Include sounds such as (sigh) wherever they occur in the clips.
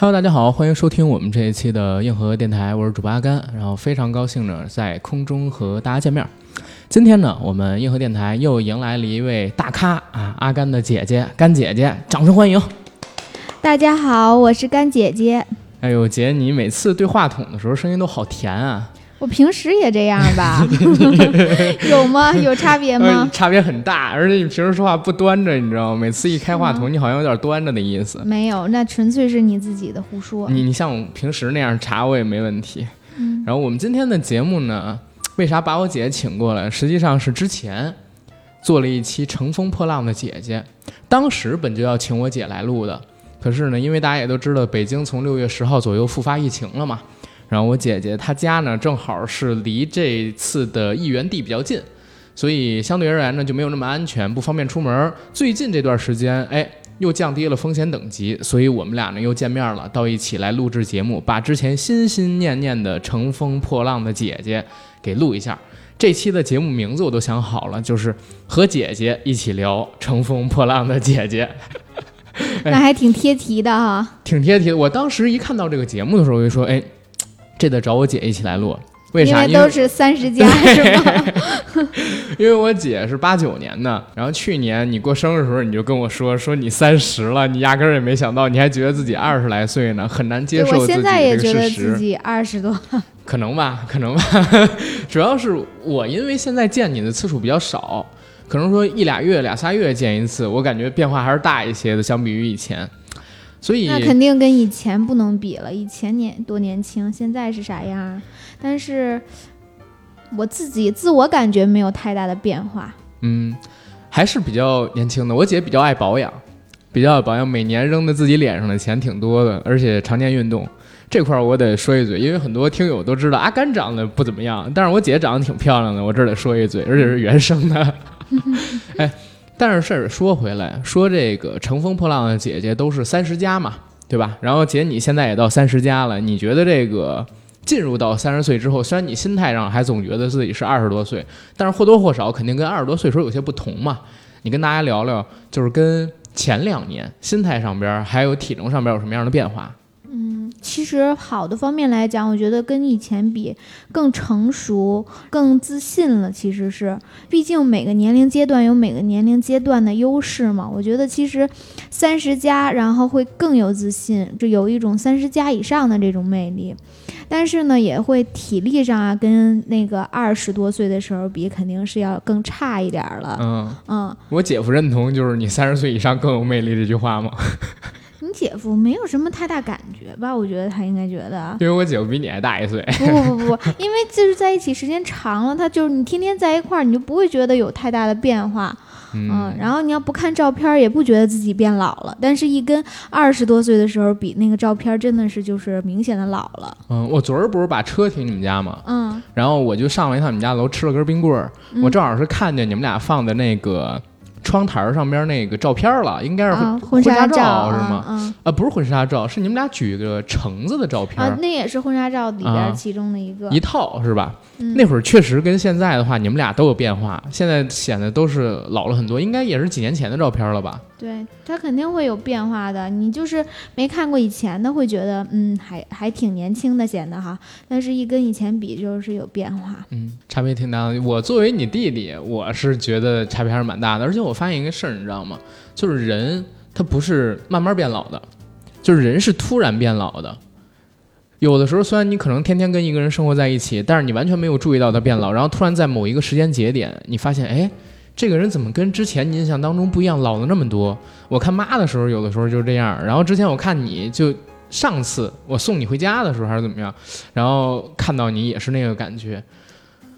Hello，大家好，欢迎收听我们这一期的硬核电台，我是主播阿甘，然后非常高兴呢在空中和大家见面。今天呢，我们硬核电台又迎来了一位大咖啊，阿甘的姐姐甘姐姐，掌声欢迎！大家好，我是甘姐姐。哎呦，姐，你每次对话筒的时候声音都好甜啊！我平时也这样吧？(laughs) (laughs) 有吗？有差别吗？差别很大，而且你平时说话不端着，你知道吗？每次一开话筒，你好像有点端着的意思。没有，那纯粹是你自己的胡说。你你像我平时那样查我也没问题。嗯。然后我们今天的节目呢，为啥把我姐请过来？实际上是之前做了一期《乘风破浪的姐姐》，当时本就要请我姐来录的，可是呢，因为大家也都知道，北京从六月十号左右复发疫情了嘛。然后我姐姐她家呢，正好是离这次的议源地比较近，所以相对而言呢就没有那么安全，不方便出门。最近这段时间，哎，又降低了风险等级，所以我们俩呢又见面了，到一起来录制节目，把之前心心念念的《乘风破浪的姐姐》给录一下。这期的节目名字我都想好了，就是和姐姐一起聊《乘风破浪的姐姐》。(laughs) 那还挺贴题的哈，挺贴题的。我当时一看到这个节目的时候，我就说，哎。这得找我姐一起来录，为啥？因为都是三十加，是吗？(laughs) 因为我姐是八九年的，然后去年你过生日的时候，你就跟我说说你三十了，你压根儿也没想到，你还觉得自己二十来岁呢，很难接受。我现在也觉得自己二十多，(laughs) 可能吧，可能吧。(laughs) 主要是我因为现在见你的次数比较少，可能说一俩月、俩仨月见一次，我感觉变化还是大一些的，相比于以前。所以那肯定跟以前不能比了，以前年多年轻，现在是啥样？但是我自己自我感觉没有太大的变化。嗯，还是比较年轻的。我姐比较爱保养，比较爱保养，每年扔在自己脸上的钱挺多的，而且常年运动。这块儿我得说一嘴，因为很多听友都知道阿甘长得不怎么样，但是我姐长得挺漂亮的，我这儿得说一嘴，而且是原生的。哎。(laughs) 但是事儿说回来，说这个乘风破浪的姐姐都是三十加嘛，对吧？然后姐你现在也到三十加了，你觉得这个进入到三十岁之后，虽然你心态上还总觉得自己是二十多岁，但是或多或少肯定跟二十多岁时候有些不同嘛。你跟大家聊聊，就是跟前两年心态上边还有体重上边有什么样的变化？其实好的方面来讲，我觉得跟以前比更成熟、更自信了。其实是，毕竟每个年龄阶段有每个年龄阶段的优势嘛。我觉得其实三十加，然后会更有自信，就有一种三十加以上的这种魅力。但是呢，也会体力上啊，跟那个二十多岁的时候比，肯定是要更差一点了。嗯嗯，我姐夫认同就是你三十岁以上更有魅力这句话吗？(laughs) 你姐夫没有什么太大感觉吧？我觉得他应该觉得，因为我姐夫比你还大一岁。不不不不，因为就是在一起时间长了，他就是你天天在一块儿，你就不会觉得有太大的变化。嗯，然后你要不看照片，也不觉得自己变老了。但是，一跟二十多岁的时候比，那个照片真的是就是明显的老了。嗯，我昨儿不是把车停你们家吗？嗯，然后我就上了一趟你们家楼，吃了根冰棍儿。我正好是看见你们俩放的那个。窗台上边那个照片了，应该是婚纱照是吗？啊，不是婚纱照，是你们俩举个橙子的照片。啊，那也是婚纱照里边其中的一个一套是吧？那会儿确实跟现在的话，你们俩都有变化，现在显得都是老了很多，应该也是几年前的照片了吧？对他肯定会有变化的，你就是没看过以前的，会觉得嗯，还还挺年轻的显得哈，但是一跟以前比就是有变化，嗯，差别挺大的。我作为你弟弟，我是觉得差别还是蛮大的，而且我我发现一个事儿，你知道吗？就是人他不是慢慢变老的，就是人是突然变老的。有的时候虽然你可能天天跟一个人生活在一起，但是你完全没有注意到他变老，然后突然在某一个时间节点，你发现哎。这个人怎么跟之前你印象当中不一样，老了那么多？我看妈的时候，有的时候就是这样。然后之前我看你就上次我送你回家的时候还是怎么样，然后看到你也是那个感觉。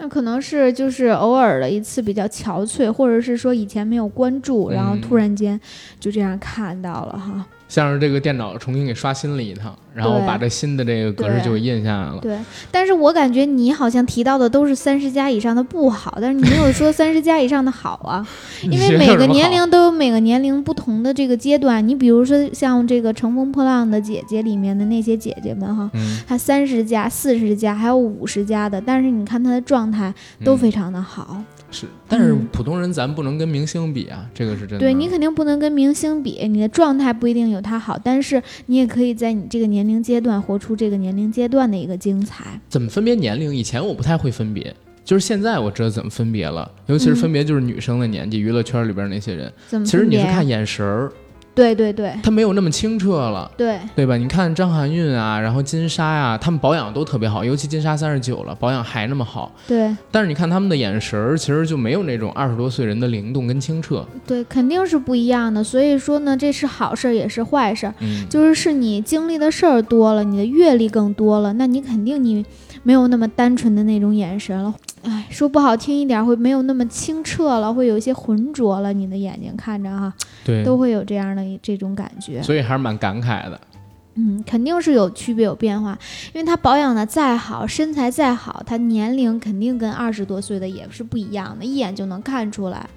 那可能是就是偶尔的一次比较憔悴，或者是说以前没有关注，然后突然间就这样看到了哈。像是这个电脑重新给刷新了一趟，然后把这新的这个格式就印下来了。对，但是我感觉你好像提到的都是三十加以上的不好，但是你没有说三十加以上的好啊，(laughs) 因为每个年龄都有每个年龄不同的这个阶段。你比如说像这个《乘风破浪的姐姐》里面的那些姐姐们哈，她三十加、四十加，还有五十加的，但是你看她的状态都非常的好。是，但是普通人咱不能跟明星比啊，这个是真的。对你肯定不能跟明星比，你的状态不一定有他好，但是你也可以在你这个年龄阶段活出这个年龄阶段的一个精彩。怎么分别年龄？以前我不太会分别，就是现在我知道怎么分别了，尤其是分别就是女生的年纪，娱乐圈里边那些人，其实你是看眼神儿。对对对，它没有那么清澈了，对对吧？你看张含韵啊，然后金莎呀，他们保养都特别好，尤其金莎三十九了，保养还那么好。对，但是你看他们的眼神儿，其实就没有那种二十多岁人的灵动跟清澈。对，肯定是不一样的。所以说呢，这是好事儿，也是坏事儿。嗯，就是是你经历的事儿多了，你的阅历更多了，那你肯定你没有那么单纯的那种眼神了。哎，说不好听一点，会没有那么清澈了，会有一些浑浊了。你的眼睛看着哈，对，都会有这样的这种感觉，所以还是蛮感慨的。嗯，肯定是有区别有变化，因为他保养的再好，身材再好，他年龄肯定跟二十多岁的也是不一样的，一眼就能看出来。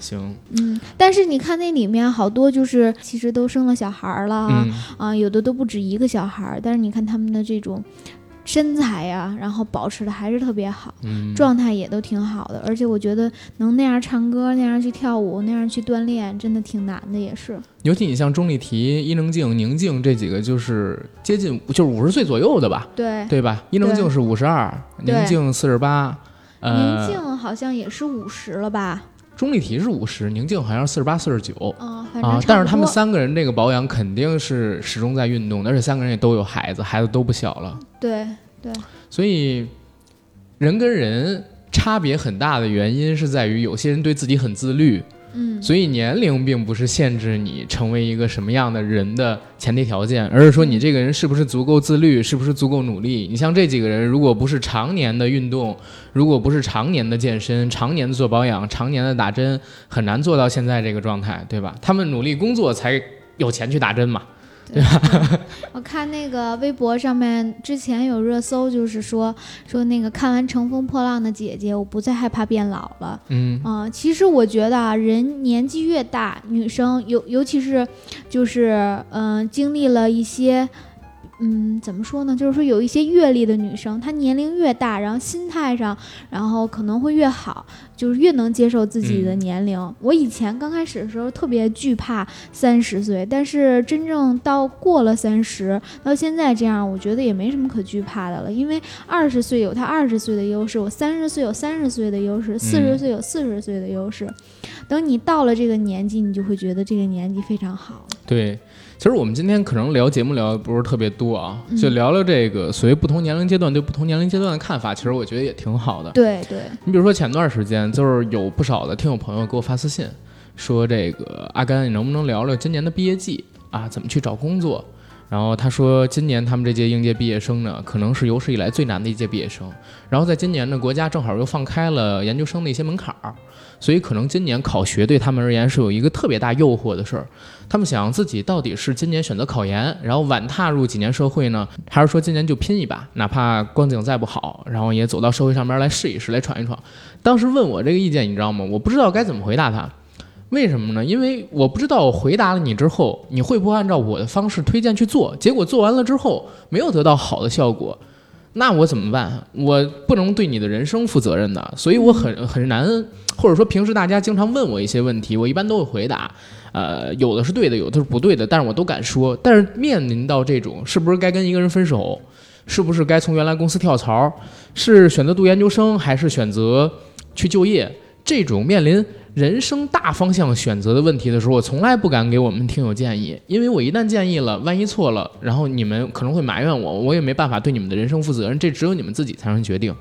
行，嗯，但是你看那里面好多就是其实都生了小孩了啊，啊，有的都不止一个小孩，但是你看他们的这种。身材呀，然后保持的还是特别好，状态也都挺好的。而且我觉得能那样唱歌、那样去跳舞、那样去锻炼，真的挺难的，也是。尤其你像钟丽缇、伊能静、宁静这几个，就是接近就是五十岁左右的吧？对，对吧？伊能静是五十二，宁静四十八，宁静好像也是五十了吧？钟丽缇是五十，宁静好像是四十八、四十九啊，但是他们三个人这个保养肯定是始终在运动的，而且三个人也都有孩子，孩子都不小了。对对，所以人跟人差别很大的原因是在于有些人对自己很自律。所以年龄并不是限制你成为一个什么样的人的前提条件，而是说你这个人是不是足够自律，是不是足够努力。你像这几个人，如果不是常年的运动，如果不是常年的健身，常年的做保养，常年的打针，很难做到现在这个状态，对吧？他们努力工作才有钱去打针嘛。对吧？(laughs) 我看那个微博上面之前有热搜，就是说说那个看完《乘风破浪的姐姐》，我不再害怕变老了。嗯啊，其实我觉得啊，人年纪越大，女生尤尤其是就是嗯，经历了一些。嗯，怎么说呢？就是说有一些阅历的女生，她年龄越大，然后心态上，然后可能会越好，就是越能接受自己的年龄。我以前刚开始的时候特别惧怕三十岁，但是真正到过了三十，到现在这样，我觉得也没什么可惧怕的了。因为二十岁有他二十岁的优势，我三十岁有三十岁的优势，四十岁有四十岁的优势。等你到了这个年纪，你就会觉得这个年纪非常好。对。其实我们今天可能聊节目聊的不是特别多啊，就聊聊这个所谓不同年龄阶段对不同年龄阶段的看法，其实我觉得也挺好的。对对，你比如说前段时间就是有不少的听友朋友给我发私信，说这个阿甘，你能不能聊聊今年的毕业季啊，怎么去找工作？然后他说，今年他们这届应届毕业生呢，可能是有史以来最难的一届毕业生。然后在今年呢，国家正好又放开了研究生的一些门槛儿，所以可能今年考学对他们而言是有一个特别大诱惑的事儿。他们想自己到底是今年选择考研，然后晚踏入几年社会呢，还是说今年就拼一把，哪怕光景再不好，然后也走到社会上边来试一试，来闯一闯。当时问我这个意见，你知道吗？我不知道该怎么回答他。为什么呢？因为我不知道我回答了你之后，你会不会按照我的方式推荐去做？结果做完了之后没有得到好的效果，那我怎么办？我不能对你的人生负责任的，所以我很很难，或者说平时大家经常问我一些问题，我一般都会回答。呃，有的是对的，有的是不对的，但是我都敢说。但是面临到这种，是不是该跟一个人分手？是不是该从原来公司跳槽？是选择读研究生，还是选择去就业？这种面临。人生大方向选择的问题的时候，我从来不敢给我们听友建议，因为我一旦建议了，万一错了，然后你们可能会埋怨我，我也没办法对你们的人生负责任，这只有你们自己才能决定。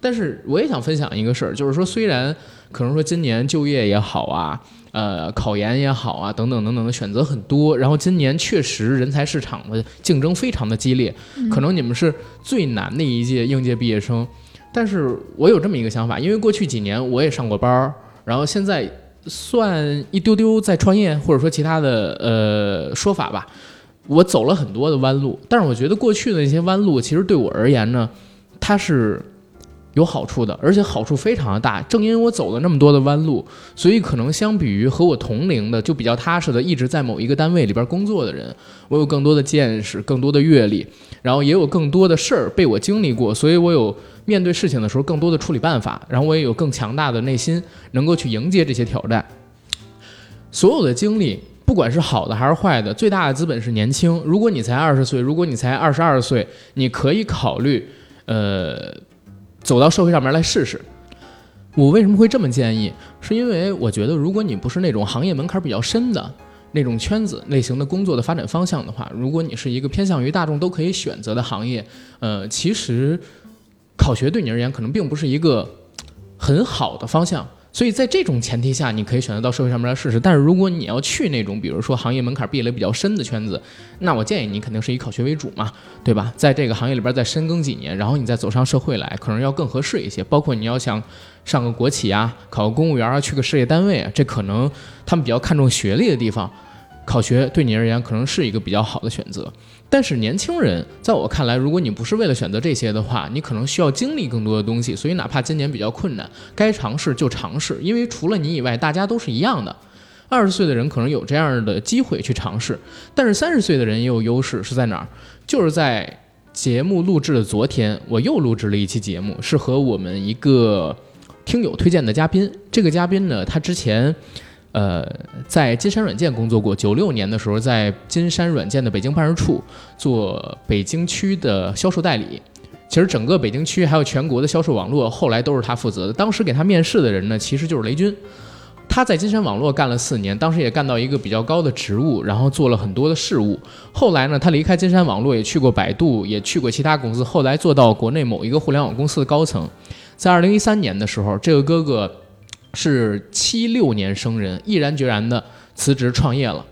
但是我也想分享一个事儿，就是说，虽然可能说今年就业也好啊，呃，考研也好啊，等等等等的选择很多，然后今年确实人才市场的竞争非常的激烈，可能你们是最难的一届应届毕业生，但是我有这么一个想法，因为过去几年我也上过班儿。然后现在算一丢丢在创业，或者说其他的呃说法吧。我走了很多的弯路，但是我觉得过去的那些弯路，其实对我而言呢，它是有好处的，而且好处非常的大。正因为我走了那么多的弯路，所以可能相比于和我同龄的就比较踏实的，一直在某一个单位里边工作的人，我有更多的见识、更多的阅历，然后也有更多的事儿被我经历过，所以我有面对事情的时候更多的处理办法，然后我也有更强大的内心，能够去迎接这些挑战。所有的经历。不管是好的还是坏的，最大的资本是年轻。如果你才二十岁，如果你才二十二岁，你可以考虑，呃，走到社会上面来试试。我为什么会这么建议？是因为我觉得，如果你不是那种行业门槛比较深的那种圈子类型的工作的发展方向的话，如果你是一个偏向于大众都可以选择的行业，呃，其实考学对你而言可能并不是一个很好的方向。所以在这种前提下，你可以选择到社会上面来试试。但是如果你要去那种，比如说行业门槛壁垒比较深的圈子，那我建议你肯定是以考学为主嘛，对吧？在这个行业里边再深耕几年，然后你再走上社会来，可能要更合适一些。包括你要想上个国企啊，考个公务员啊，去个事业单位啊，这可能他们比较看重学历的地方，考学对你而言可能是一个比较好的选择。但是年轻人，在我看来，如果你不是为了选择这些的话，你可能需要经历更多的东西。所以，哪怕今年比较困难，该尝试就尝试，因为除了你以外，大家都是一样的。二十岁的人可能有这样的机会去尝试，但是三十岁的人也有优势，是在哪儿？就是在节目录制的昨天，我又录制了一期节目，是和我们一个听友推荐的嘉宾。这个嘉宾呢，他之前。呃，在金山软件工作过，九六年的时候在金山软件的北京办事处做北京区的销售代理。其实整个北京区还有全国的销售网络，后来都是他负责的。当时给他面试的人呢，其实就是雷军。他在金山网络干了四年，当时也干到一个比较高的职务，然后做了很多的事务。后来呢，他离开金山网络，也去过百度，也去过其他公司，后来做到国内某一个互联网公司的高层。在二零一三年的时候，这个哥哥。是七六年生人，毅然决然的辞职创业了，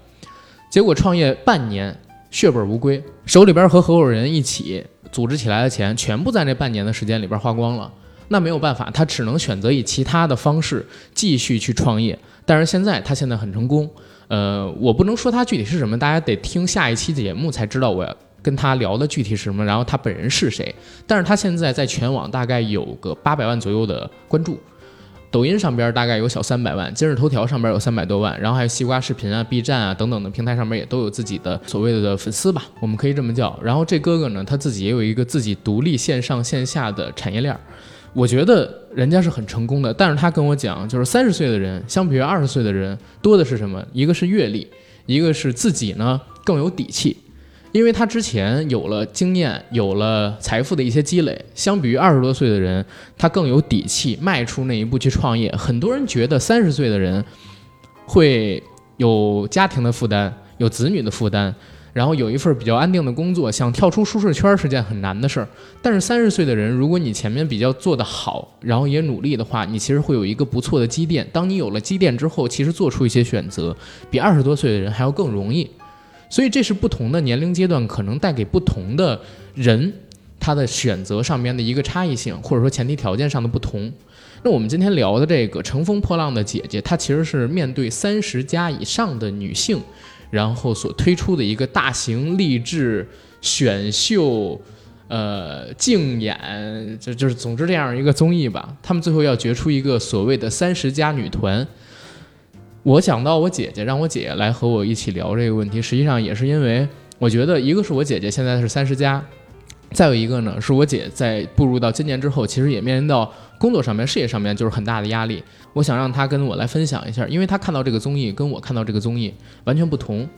结果创业半年血本无归，手里边和合伙人一起组织起来的钱全部在那半年的时间里边花光了。那没有办法，他只能选择以其他的方式继续去创业。但是现在他现在很成功，呃，我不能说他具体是什么，大家得听下一期节目才知道我要跟他聊的具体是什么，然后他本人是谁。但是他现在在全网大概有个八百万左右的关注。抖音上边大概有小三百万，今日头条上边有三百多万，然后还有西瓜视频啊、B 站啊等等的平台上面也都有自己的所谓的粉丝吧，我们可以这么叫。然后这哥哥呢，他自己也有一个自己独立线上线下的产业链儿，我觉得人家是很成功的。但是他跟我讲，就是三十岁的人相比于二十岁的人多的是什么？一个是阅历，一个是自己呢更有底气。因为他之前有了经验，有了财富的一些积累，相比于二十多岁的人，他更有底气迈出那一步去创业。很多人觉得三十岁的人会有家庭的负担，有子女的负担，然后有一份比较安定的工作，想跳出舒适圈是件很难的事儿。但是三十岁的人，如果你前面比较做得好，然后也努力的话，你其实会有一个不错的积淀。当你有了积淀之后，其实做出一些选择，比二十多岁的人还要更容易。所以这是不同的年龄阶段可能带给不同的人他的选择上面的一个差异性，或者说前提条件上的不同。那我们今天聊的这个《乘风破浪的姐姐》，她其实是面对三十加以上的女性，然后所推出的一个大型励志选秀，呃，竞演，就就是总之这样一个综艺吧。他们最后要决出一个所谓的三十加女团。我想到我姐姐，让我姐姐来和我一起聊这个问题，实际上也是因为我觉得，一个是我姐姐现在是三十加，再有一个呢，是我姐在步入到今年之后，其实也面临到工作上面、事业上面就是很大的压力。我想让她跟我来分享一下，因为她看到这个综艺跟我看到这个综艺完全不同。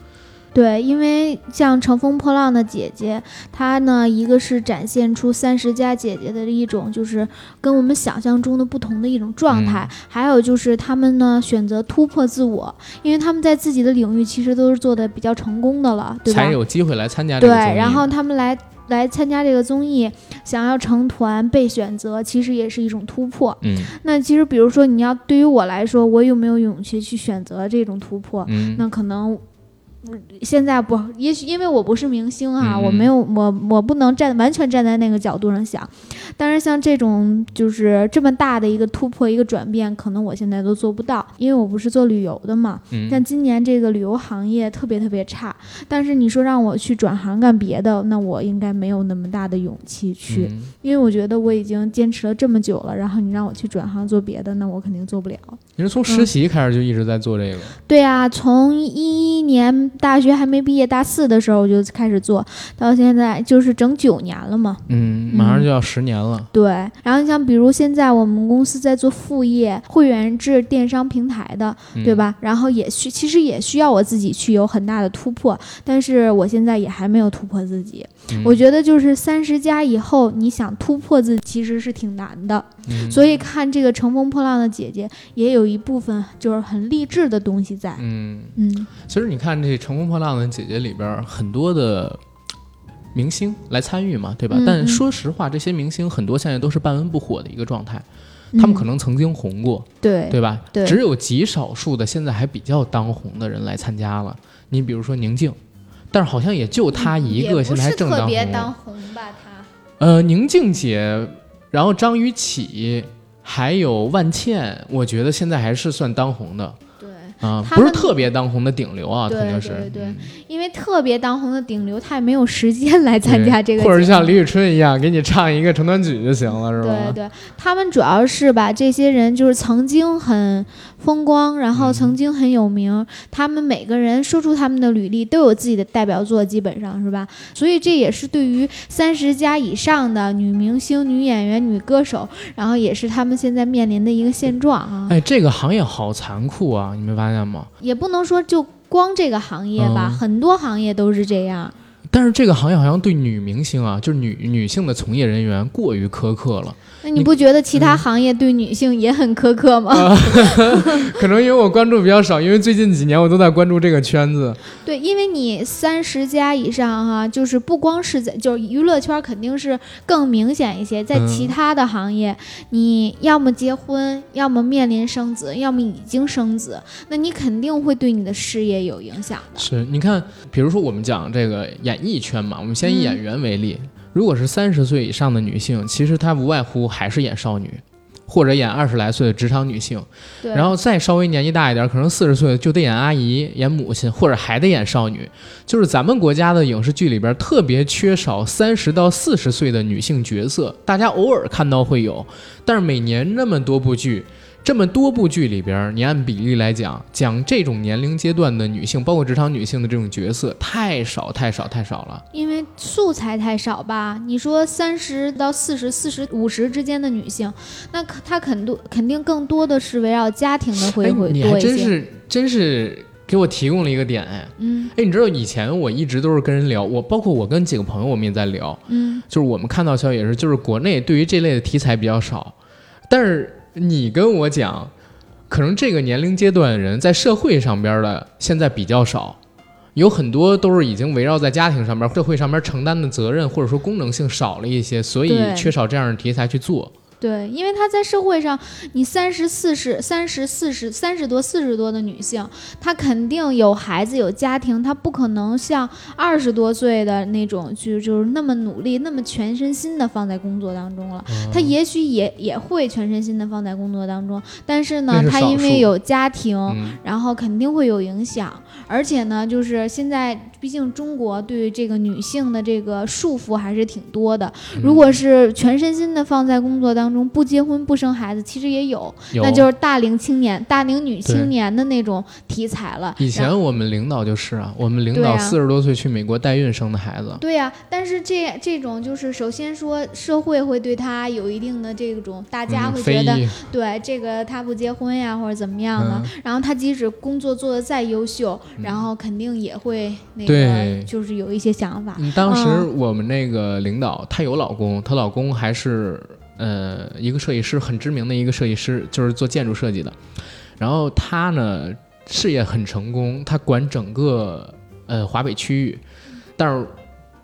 对，因为像《乘风破浪的姐姐》，她呢，一个是展现出三十加姐姐的一种，就是跟我们想象中的不同的一种状态；还有就是她们呢选择突破自我，因为她们在自己的领域其实都是做的比较成功的了，对吧？才有机会来参加这个对，然后他们来来参加这个综艺，想要成团被选择，其实也是一种突破。嗯，那其实比如说你要对于我来说，我有没有勇气去选择这种突破？嗯，那可能。现在不，也许因为我不是明星啊，嗯我没有我我不能站完全站在那个角度上想。但是像这种就是这么大的一个突破一个转变，可能我现在都做不到，因为我不是做旅游的嘛。嗯像今年这个旅游行业特别特别差，但是你说让我去转行干别的，那我应该没有那么大的勇气去，嗯因为我觉得我已经坚持了这么久了，然后你让我去转行做别的，那我肯定做不了。你是从实习开始就一直在做这个？对啊，从一一年大学还没毕业，大四的时候我就开始做，到现在就是整九年了嘛。嗯，马上就要十年了。对，然后你像比如现在我们公司在做副业会员制电商平台的，嗯对？吧？然后也需其实也需要我自己去有很大的突破，但是我现在也还没有突破自己。嗯我觉得就是三十加以后，你想突破自己其实是挺难的。嗯所以看这个乘风破浪的姐姐，也有一部分就是很励志的东西在。嗯，嗯其实你看这《乘风破浪的姐姐》里边很多的明星来参与嘛，对吧？但说实话，这些明星很多现在都是半温不火的一个状态，他们可嗯能曾经红过，对对吧？对只有极少数的现在还比较当红的人来参加了。你比如说宁静，但是好像也就她一个现在还正也不是特当红。别当红吧？她呃，宁静姐，然后张雨绮，还有万茜，我觉得现在还是算当红的对，啊、不是特别当红的顶流啊，对肯定是。对对嗯因为特别当红的顶流，他也没有时间来参加这个，或者像李宇春一样，给你唱一个成团曲就行了，是吧？对对，他们主要是吧，这些人就是曾经很风光，然后嗯曾经很有名，他们每个人说出他们的履历都有自己的代表作，基本上是吧？所以这也是对于三十加以上的女明星、女演员、女歌手，然后也是他们现在面临的一个现状啊。哎，这个行业好残酷啊，你没发现吗？也不能说就光这个行业吧，嗯很多行业都是这样。但是这个行业好像对女明星啊，就是女女性的从业人员过于苛刻了。那你不觉得其他嗯行业对女性也很苛刻吗？(laughs) 可能因为我关注比较少，因为最近几年我都在关注这个圈子。对，因为你三十加以上哈、就是不光是在就是娱乐圈肯定是更明显一些，在嗯其他的行业，你要么结婚，要么面临生子，要么已经生子，那你肯定会对你的事业有影响的。是，你看，比如说我们讲这个演艺圈嘛，我们先以嗯演员为例，如果是三十岁以上的女性，其实她无外乎还是演少女。或者演二十来岁的职场女性，然后再稍微年纪大一点，可能四十岁就得演阿姨、演母亲，或者还得演少女。就是咱们国家的影视剧里边特别缺少三十到四十岁的女性角色，大家偶尔看到会有，但是每年那么多部剧，这么多部剧里边，你按比例来讲，讲这种年龄阶段的女性，包括职场女性的这种角色，太少太少太少了。因为素材太少吧？你说三十到四十、四十五十之间的女性，那她肯多肯定更多的是围绕家庭的会哎，会你还。真是真是给我提供了一个点，哎。嗯哎，你知道以前我一直都是跟人聊，我包括我跟几个朋友，我们也在聊，嗯，就是我们看到消息也是，就是国内对于这类的题材比较少，但是你跟我讲，可能这个年龄阶段的人在社会上边的现在比较少，有很多都是已经围绕在家庭上边、社会上边承担的责任或者说功能性少了一些，所以缺少这样的题材去做。对，因为她在社会上，你三十四十、三十四十、三十多、四十多的女性，她肯定有孩子有家庭，她不可能像二十多岁的那种，就就是那么努力、那么全身心的放在工作当中了。嗯她也许也也会全身心的放在工作当中，但是呢她因为有家庭，嗯，然后肯定会有影响，而且呢，就是现在毕竟中国对于这个女性的这个束缚还是挺多的。嗯如果是全身心的放在工作当中，不结婚不生孩子，其实也有，有。那就是大龄青年、大龄女青年的那种题材了。以前我们领导就是啊，我们领导四十多岁去美国代孕生的孩子，对呀、但是这这种就是首先说社会会对他有一定的这种，大家嗯，会觉得、对这个他不结婚呀或者怎么样的，嗯。然后他即使工作做得再优秀，嗯。然后肯定也会那个对。就是有一些想法。嗯，当时嗯。我们那个领导，她有老公，她老公还是呃一个设计师，很知名的一个设计师，就是做建筑设计的。然后他呢事业很成功，他管整个呃华北区域，但是。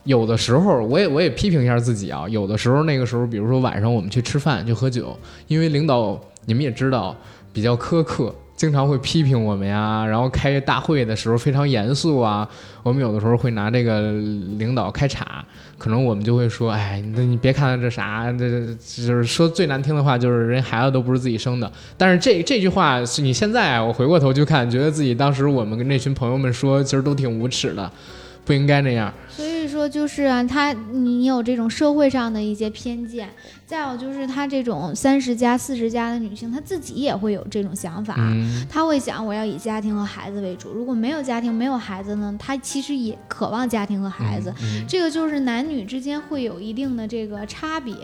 有的时候，我也我也批评一下自己啊。有的时候，那个时候，比如说晚上我们去吃饭去喝酒，因为领导你们也知道比较苛刻，经常会批评我们呀，然后开大会的时候非常严肃啊。我们有的时候会拿这个领导开叉，可能我们就会说：“哎，你你别看这啥，这这就是说最难听的话，就是人孩子都不是自己生的。”但是这这句话你现在我回过头去看，觉得自己当时我们跟那群朋友们说，其实都挺无耻的，不应该那样。所以说，就是啊，他你有这种社会上的一些偏见。再有就是她这种三十加、四十加的女性，她自己也会有这种想法，她会想我要以家庭和孩子为主。如果没有家庭、没有孩子呢，她其实也渴望家庭和孩子。这个就是男女之间会有一定的这个差别。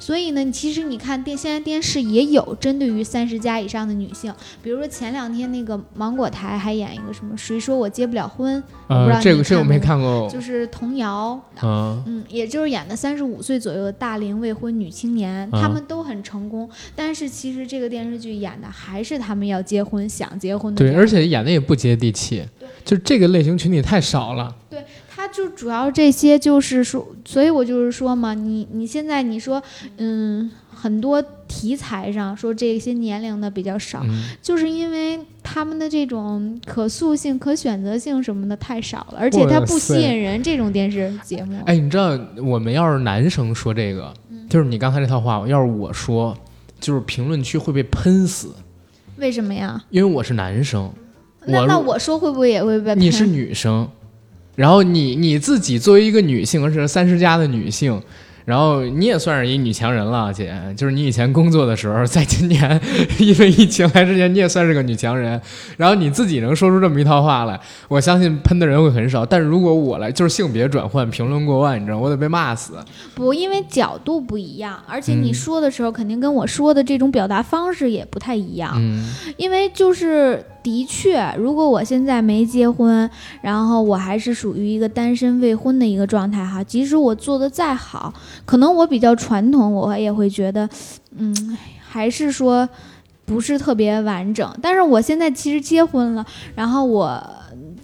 所以呢，其实你看电现在电视也有针对于三十加以上的女性，比如说前两天那个芒果台还演一个什么谁说我结不了婚？呃，这个这我没看过，就是童谣，嗯，也就是演的三十五岁左右的大龄未婚女青。年他们都很成功，但是其实这个电视剧演的还是他们要结婚、想结婚的。对，而且演的也不接地气。就这个类型群体太少了。对，他就主要这些，就是说，所以我就是说嘛，你你现在你说，嗯，很多题材上说这些年龄的比较少，就是因为他们的这种可塑性、可选择性什么的太少了，而且它不吸引人。这种电视节目，哎，你知道，我们要是男生说这个。就是你刚才那套话，要是我说，就是评论区会被喷死。为什么呀？因为我是男生。那那我说会不会也会被？你是女生，然后你你自己作为一个女性，而且是三十加的女性。然后你也算是一女强人了，姐，就是你以前工作的时候，在今年因为疫情来之前，你也算是个女强人。然后你自己能说出这么一套话来，我相信喷的人会很少。但是如果我来，就是性别转换，评论过万，你知道，我得被骂死。不，因为角度不一样，而且你说的时候，肯定跟我说的这种表达方式也不太一样。嗯，因为就是。的确，如果我现在没结婚，然后我还是属于一个单身未婚的一个状态哈，即使我做的再好，可能我比较传统，我也会觉得，嗯，还是说不是特别完整。但是我现在其实结婚了，然后我。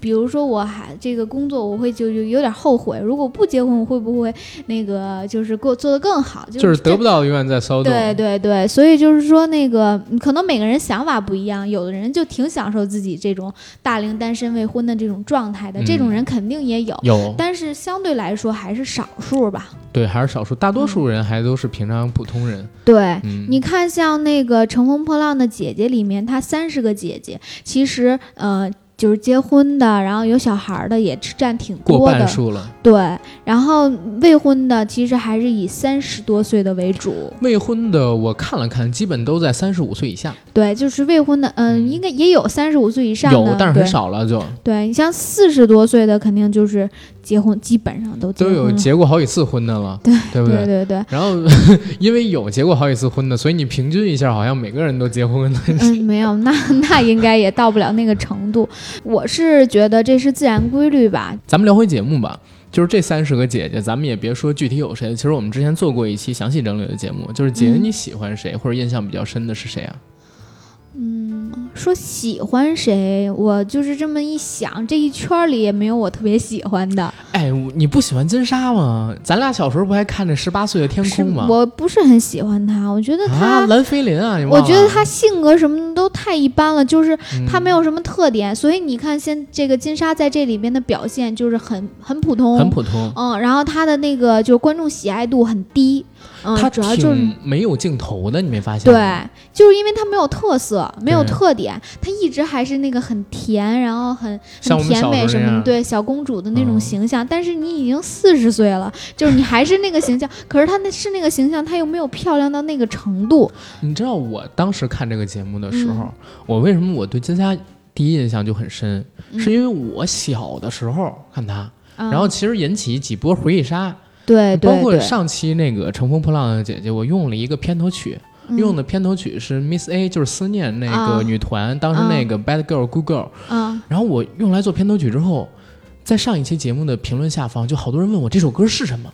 比如说，我还这个工作，我会就就有点后悔。如果不结婚，我会不会那个就是过做得更好？就是得不到永远在骚动。对对对，所以就是说，那个可能每个人想法不一样，有的人就挺享受自己这种大龄单身未婚的这种状态的，这种人肯定也有。有，但是相对来说还是少数吧。对，还是少数，大多数人还都是平常普通人。对，你看像那个《乘风破浪的姐姐》里面，她三十个姐姐，其实呃。就是结婚的，然后有小孩的也占挺多的，过半数了。对，然后未婚的其实还是以三十多岁的为主。未婚的我看了看，基本都在三十五岁以下。对，就是未婚的，嗯，应该也有三十五岁以上的，有，但是很少了就。对你像四十多岁的，肯定就是结婚，基本上都都有结过好几次婚的了，(laughs) 对对不对？对对对。然后 (laughs) 因为有结过好几次婚的，所以你平均一下，好像每个人都结婚了。嗯，没有，那那应该也到不了那个程度。(laughs) 我是觉得这是自然规律吧。咱们聊回节目吧，就是这三十个姐姐，咱们也别说具体有谁。其实我们之前做过一期详细整理的节目，就是姐姐你喜欢谁，或者印象比较深的是谁啊？嗯，说喜欢谁，我就是这么一想，这一圈里也没有我特别喜欢的。哎，你不喜欢金莎吗？咱俩小时候不还看着《十八岁的天空》吗？我不是很喜欢她，我觉得她蓝菲林啊，我觉得她性格什么的都太一般了，就是她没有什么特点。所以你看，现这个金莎在这里边的表现就是很很普通，很普通。嗯，然后她的那个就是观众喜爱度很低。他主要就是没有镜头的，你没发现？对，就是因为他没有特色，没有特点，她一直还是那个很甜，然后很很甜美什么，对小公主的那种形象。但是你已经四十岁了，就是你还是那个形象，可是她那是那个形象，她又没有漂亮到那个程度。你知道我当时看这个节目的时候，我为什么我对金莎第一印象就很深？是因为我小的时候看她，然后其实引起几波回忆杀。对，包括上期那个《乘风破浪的姐姐》，我用了一个片头曲，用的片头曲是 Miss A，就是思念那个女团，当时那个 Bad Girl Good Girl。嗯，然后我用来做片头曲之后，在上一期节目的评论下方，就好多人问我这首歌是什么。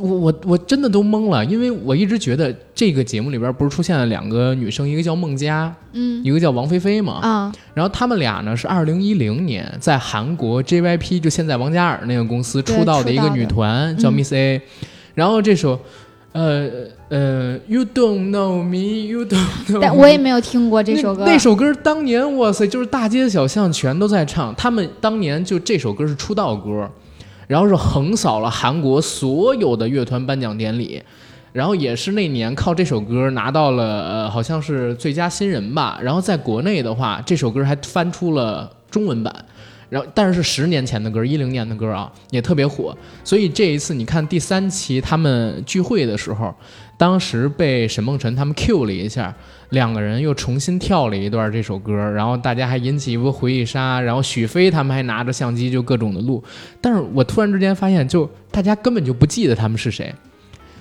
我我我真的都懵了，因为我一直觉得这个节目里边不是出现了两个女生，一个叫孟佳，嗯，一个叫王菲菲嘛，啊，然后他们俩呢是二零一零年在韩国 JYP，就现在王嘉尔那个公司出道的一个女团叫 Miss A，然后这首呃呃，You don't know me, you don't know。但我也没有听过这首歌。那首歌当年，哇塞，就是大街小巷全都在唱。他们当年就这首歌是出道歌，然后是横扫了韩国所有的乐团颁奖典礼，然后也是那年靠这首歌拿到了呃，好像是最佳新人吧。然后在国内的话，这首歌还翻出了中文版。然后，但是是十年前的歌，一零年的歌啊，也特别火。所以这一次，你看第三期他们聚会的时候，当时被沈梦辰他们 Q 了一下，两个人又重新跳了一段这首歌，然后大家还引起一波回忆杀，然后许飞他们还拿着相机就各种的录。但是我突然之间发现，就大家根本就不记得他们是谁。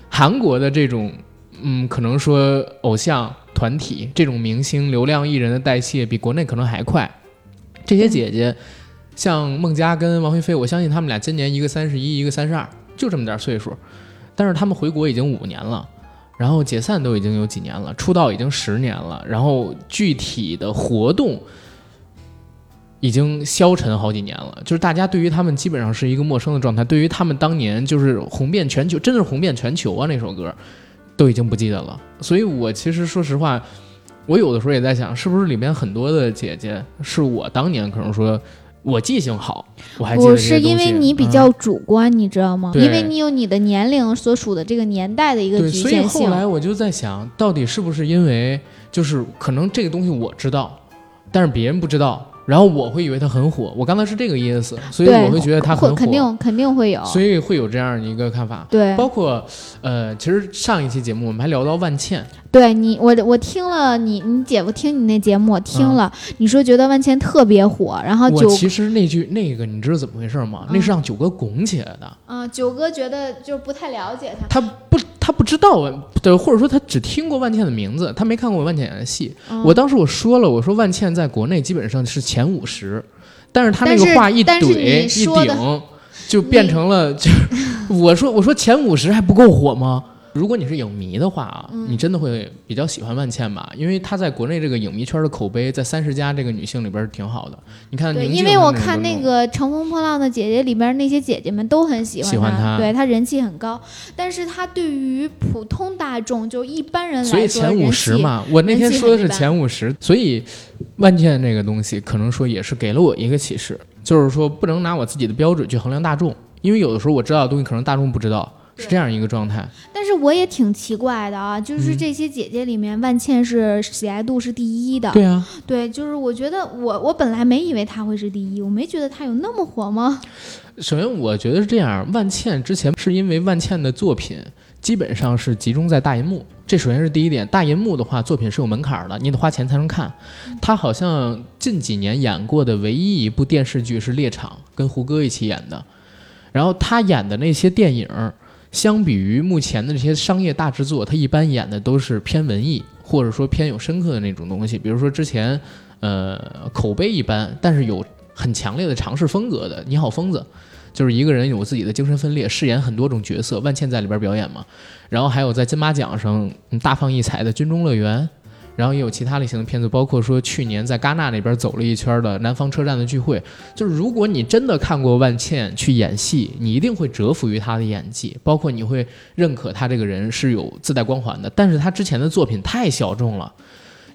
韩国的这种，嗯，可能说偶像团体这种明星流量艺人的代谢比国内可能还快，这些姐姐。像孟佳跟王菲菲，我相信他们俩今年一个三十一，一个三十二，就这么点岁数。但是他们回国已经五年了，然后解散都已经有几年了，出道已经十年了，然后具体的活动已经消沉好几年了。就是大家对于他们基本上是一个陌生的状态，对于他们当年就是红遍全球，真的是红遍全球啊！那首歌都已经不记得了。所以我其实说实话，我有的时候也在想，是不是里面很多的姐姐是我当年可能说。我记性好，我还记得不是因为你比较主观，你知道吗？因为你有你的年龄所属的这个年代的一个局限性。所以后来我就在想，到底是不是因为就是可能这个东西我知道，但是别人不知道。然后我会以为他很火，我刚才是这个意思，所以我会觉得他很火，肯定肯定会有，所以会有这样一个看法。对，包括呃，其实上一期节目我们还聊到万茜，对你，我我听了你你姐夫听你那节目，我听了，你说觉得万茜特别火，然后我其实那句那个你知道怎么回事吗？那是让九哥拱起来的。嗯，九哥觉得就不太了解他，他不。他不知道，对，或者说他只听过万茜的名字，他没看过万茜演的戏。我当时我说了，我说万茜在国内基本上是前五十，但是他那个话一怼一顶，就变成了就，(laughs) 我说我说前五十还不够火吗？如果你是影迷的话啊，你真的会比较喜欢万茜吧？因为她在国内这个影迷圈的口碑，在三十加这个女性里边是挺好的。你看，因为我看那个《乘风破浪的姐姐》里边那些姐姐们都很喜欢她，对她人气很高。但是她对于普通大众，就一般人来说，所以前五十嘛，我那天说的是前五十。所以万茜这个东西，可能说也是给了我一个启示，就是说不能拿我自己的标准去衡量大众，因为有的时候我知道的东西，可能大众不知道。是这样一个状态，但是我也挺奇怪的啊，就是这些姐姐里面，万茜是喜爱度是第一的。对啊，对，就是我觉得我我本来没以为她会是第一，我没觉得她有那么火吗？首先，我觉得是这样，万茜之前是因为万茜的作品基本上是集中在大银幕，这首先是第一点。大银幕的话，作品是有门槛的，你得花钱才能看。她好像近几年演过的唯一一部电视剧是《猎场》，跟胡歌一起演的。然后她演的那些电影。相比于目前的这些商业大制作，它一般演的都是偏文艺，或者说偏有深刻的那种东西。比如说之前，呃，口碑一般，但是有很强烈的尝试风格的《你好，疯子》，就是一个人有自己的精神分裂，饰演很多种角色。万茜在里边表演嘛，然后还有在金马奖上大放异彩的《军中乐园》。然后也有其他类型的片子，包括说去年在戛纳那边走了一圈的《南方车站的聚会》，就是如果你真的看过万茜去演戏，你一定会折服于她的演技，包括你会认可她这个人是有自带光环的。但是她之前的作品太小众了。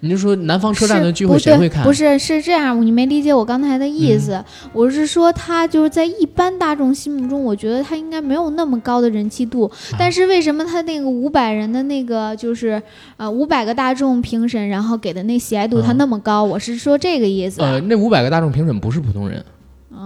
你就说南方车站的聚会谁会看？不是是这样，你没理解我刚才的意思。我是说他就是在一般大众心目中，我觉得他应该没有那么高的人气度。但是为什么他那个五百人的那个就是呃五百个大众评审，然后给的那喜爱度他那么高？我是说这个意思。呃，那五百个大众评审不是普通人。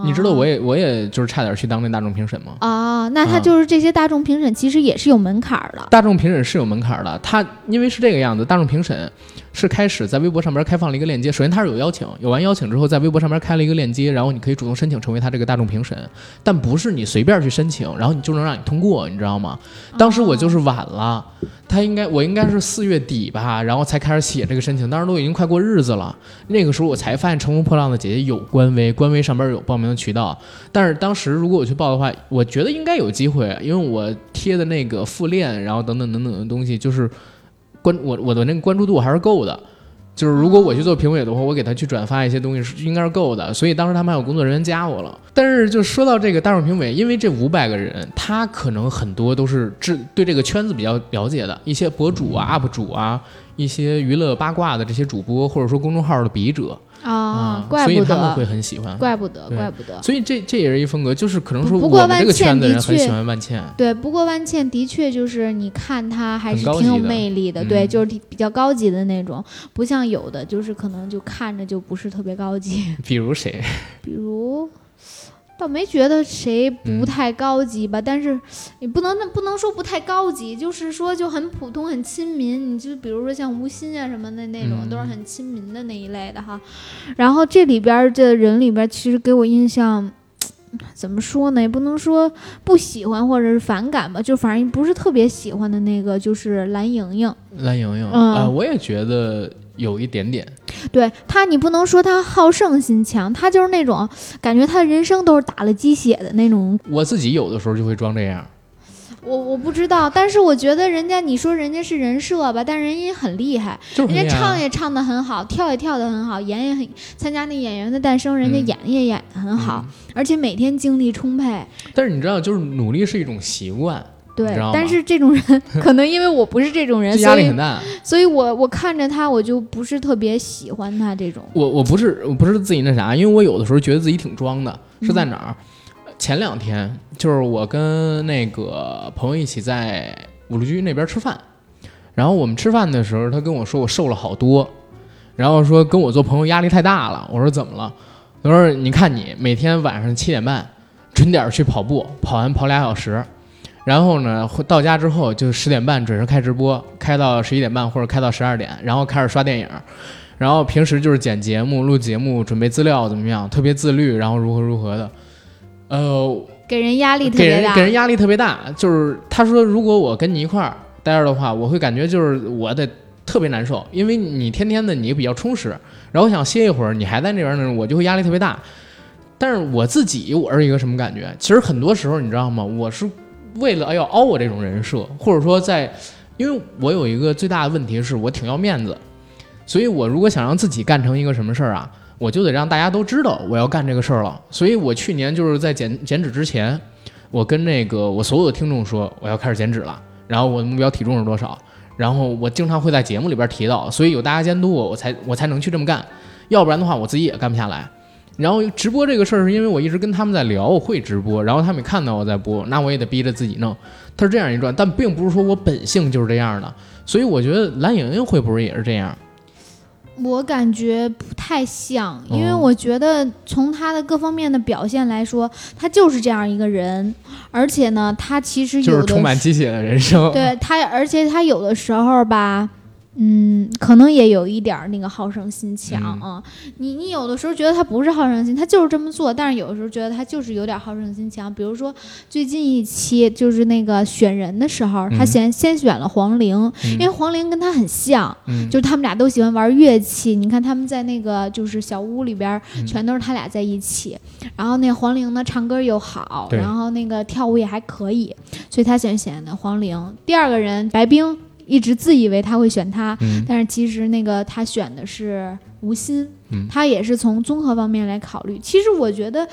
你知道我也我也就是差点去当那大众评审吗？啊，那他就是这些大众评审其实也是有门槛的。大众评审是有门槛的，他因为是这个样子，大众评审是开始在微博上面开放了一个链接。首先他是有邀请，有完邀请之后，在微博上面开了一个链接，然后你可以主动申请成为他这个大众评审，但不是你随便去申请，然后你就能让你通过，你知道吗？当时我就是晚了。他应该，我应该是四月底吧，然后才开始写这个申请，当时都已经快过日子了。那个时候我才发现《乘风破浪的姐姐》有官微，官微上边有报名的渠道。但是当时如果我去报的话，我觉得应该有机会，因为我贴的那个复链，然后等等等等的东西，就是关我我的那个关注度还是够的。就是如果我去做评委的话，我给他去转发一些东西是应该是够的。所以当时他们还有工作人员加我了。但是就说到这个大众评委，因为这五百个人，他可能很多都是这对这个圈子比较了解的一些博主啊、UP 主啊，一些娱乐八卦的这些主播，或者说公众号的笔者。啊，怪不得，他们会很喜欢，怪不得，怪不得。所以这这也是一风格，就是可能说我们这个圈子人很喜欢万茜。对，不过万茜的确就是你看她还是挺有魅力的，对，就是比较高级的那种，不像有的就是可能就看着就不是特别高级。(laughs) 比如谁？比如。倒没觉得谁不太高级吧，但是你不能那不能说不太高级，就是说就很普通很亲民。你就比如说像吴昕啊什么的那种，都是很亲民的那一类的哈。然后这里边这人里边，其实给我印象怎么说呢？也不能说不喜欢或者是反感吧，就反正不是特别喜欢的那个，就是蓝盈莹。蓝盈莹啊，我也觉得。有一点点，对他，你不能说他好胜心强，他就是那种感觉，他的人生都是打了鸡血的那种。我自己有的时候就会装这样，我我不知道，但是我觉得人家，你说人家是人设吧，但人家也很厉害，人家唱也唱得很好，跳也跳得很好，演也很参加那演员的诞生，人家演也演得很好，而且每天精力充沛。但是你知道，就是努力是一种习惯。对，但是这种人 (laughs) 可能因为我不是这种人，压力很大，所以我我看着他，我就不是特别喜欢他这种。我我不是我不是自己那啥，因为我有的时候觉得自己挺装的，是在哪儿？前两天就是我跟那个朋友一起在五路居那边吃饭，然后我们吃饭的时候，他跟我说我瘦了好多，然后说跟我做朋友压力太大了。我说怎么了？他说你看你每天晚上七点半准点去跑步，跑完跑俩小时。然后呢，到家之后就十点半准时开直播，开到十一点半或者开到十二点，然后开始刷电影，然后平时就是剪节目、录节目、准备资料怎么样，特别自律，然后如何如何的，呃，给人压力特别大，给人压力特别大。就是他说，如果我跟你一块儿待着的话，我会感觉就是我得特别难受，因为你天天的你比较充实，然后想歇一会儿，你还在那边呢，我就会压力特别大。但是我自己我是一个什么感觉？其实很多时候你知道吗？我是。为了要凹我这种人设，或者说在，因为我有一个最大的问题是我挺要面子，所以我如果想让自己干成一个什么事儿啊，我就得让大家都知道我要干这个事儿了。所以我去年就是在减减脂之前，我跟那个我所有的听众说我要开始减脂了，然后我的目标体重是多少，然后我经常会在节目里边提到，所以有大家监督我，我才我才能去这么干，要不然的话我自己也干不下来。然后直播这个事儿是因为我一直跟他们在聊，我会直播，然后他们看到我在播，那我也得逼着自己弄。他是这样一转，但并不是说我本性就是这样的，所以我觉得蓝莹莹会不会也是这样？我感觉不太像，因为我觉得从她的各方面的表现来说，她就是这样一个人，而且呢，她其实就是充满鸡血的人生。对她，而且她有的时候吧。嗯，可能也有一点儿那个好胜心强啊。你你有的时候觉得他不是好胜心，他就是这么做。但是有的时候觉得他就是有点好胜心强。比如说最近一期就是那个选人的时候，他先先选了黄龄，因为黄龄跟他很像，就是他们俩都喜欢玩乐器。你看他们在那个就是小屋里边，全都是他俩在一起。然后那黄龄呢，唱歌又好，然后那个跳舞也还可以，所以他先选的黄龄。第二个人白冰。一直自以为他会选他，但是其实那个他选的是吴昕，他也是从综合方面来考虑。其实我觉得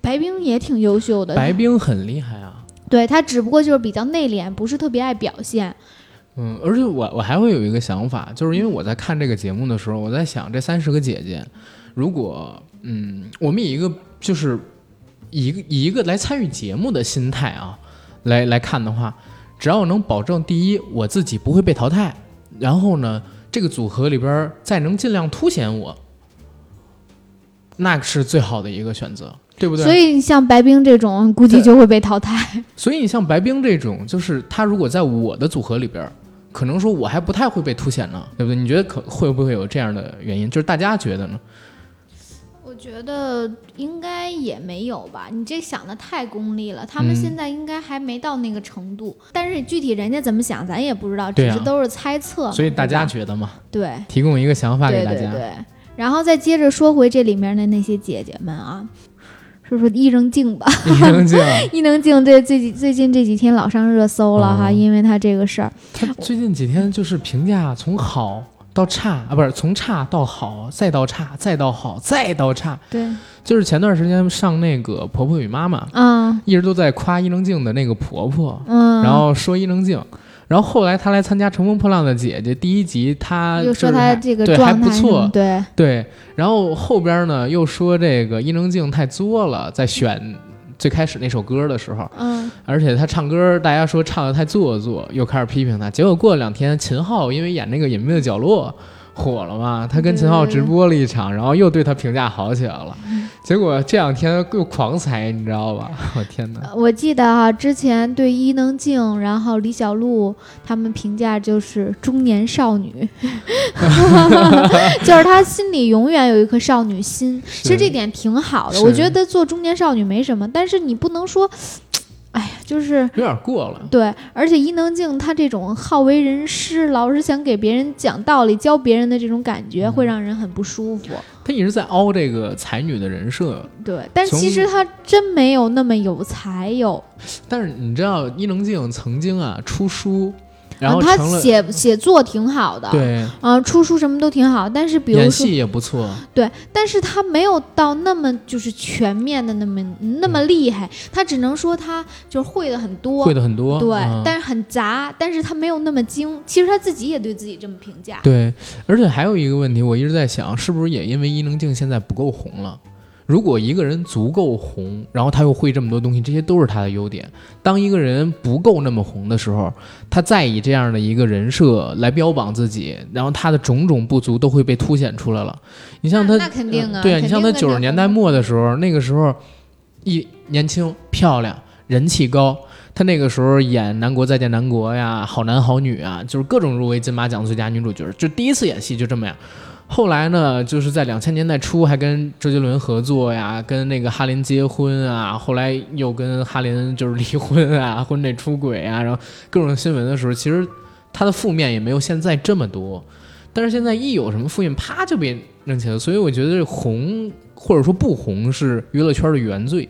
白冰也挺优秀的，白冰很厉害啊。对他只不过就是比较内敛，不是特别爱表现。嗯，而且我我还会有一个想法，就是因为我在看这个节目的时候，我在想这三十个姐姐，如果嗯，我们以一个就是以一个以一个来参与节目的心态啊，来来看的话。只要能保证第一，我自己不会被淘汰，然后呢，这个组合里边再能尽量凸显我，那是最好的一个选择，对不对？所以像白冰这种，估计就会被淘汰。所以你像白冰这种，就是他如果在我的组合里边，可能说我还不太会被凸显呢，对不对？你觉得可会不会有这样的原因？就是大家觉得呢？觉得应该也没有吧，你这想的太功利了。他们现在应该还没到那个程度，但是具体人家怎么想，咱也不知道，只是都是猜测。所以大家觉得嘛？对，提供一个想法给大家。对，然后再接着说回这里面的那些姐姐们啊，说说伊能静吧。伊能静，伊能静这最近最近这几天老上热搜了哈，因为她这个事儿。她最近几天就是评价从好。到差啊，不是从差到好，再到差，再到好，再到差。对，就是前段时间上那个《婆婆与妈妈》，嗯。一直都在夸伊能静的那个婆婆，嗯，然后说伊能静，然后后来她来参加《乘风破浪的姐姐》第一集，她又说就是还他这个对还不错，对，对，然后后边呢又说这个伊能静太作了，在选最开始那首歌的时候，嗯而且他唱歌大家说唱的太做作，又开始批评他。结果过了两天，秦昊因为演那个《隐秘的角落》火了嘛，他跟秦昊直播了一场，然后又对他评价好起来了。结果这两天又狂踩，你知道吧？(laughs) 我天哪！呃我记得啊，之前对伊能静，然后李小璐他们评价就是中年少女，(laughs) 就是他心里永远有一颗少女心。其实这点挺好的，我觉得做中年少女没什么，但是你不能说，哎呀，就是有点过了。对，而且伊能静她这种好为人师，老是想给别人讲道理、教别人的这种感觉，嗯会让人很不舒服。她一直在凹这个才女的人设，对，但从其实她真没有那么有才有。但是你知道伊能静曾经啊出书，然后嗯她成了、写写作挺好的，对啊、出书什么都挺好，但是比如说演戏也不错。对，但是他没有到那么就是全面的那么那么厉害，他只能说他就是会的很多，会的很多，对，嗯但是很杂，但是他没有那么精。其实他自己也对自己这么评价。对，而且还有一个问题，我一直在想，是不是也因为伊能静现在不够红了？如果一个人足够红，然后他又会这么多东西，这些都是他的优点。当一个人不够那么红的时候，他再以这样的一个人设来标榜自己，然后他的种种不足都会被凸显出来了。你像他，那那肯定啊呃对啊，你像他九十年代末的时候，那个时候一年轻漂亮，人气高。他那个时候演《南国再见南国》呀，《好男好女》啊，就是各种入围金马奖最佳女主角，就第一次演戏就这么样。后来呢，就是在两千年代初还跟周杰伦合作呀，跟那个哈林结婚啊，后来又跟哈林就是离婚啊，(laughs) 婚内出轨啊，然后各种新闻的时候，其实他的负面也没有现在这么多。但是现在一有什么负面，啪就被扔起来，所以我觉得红或者说不红是娱乐圈的原罪。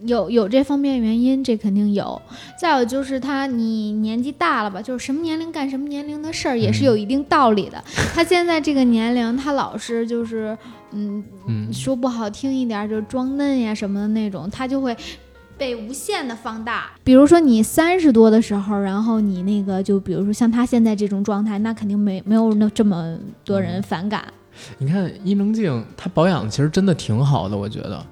对，有有这方面原因，这肯定有。再有就是他，你年纪大了吧，就是什么年龄干什么年龄的事儿，也是有一定道理的。他现在这个年龄，他老是就是，嗯，嗯，说不好听一点儿，就是装嫩呀什么的那种，他就会。被无限的放大，比如说你三十多的时候，然后你那个就比如说像他现在这种状态，那肯定没没有那这么多人反感。你看伊能静，她保养其实真的挺好的，我觉得。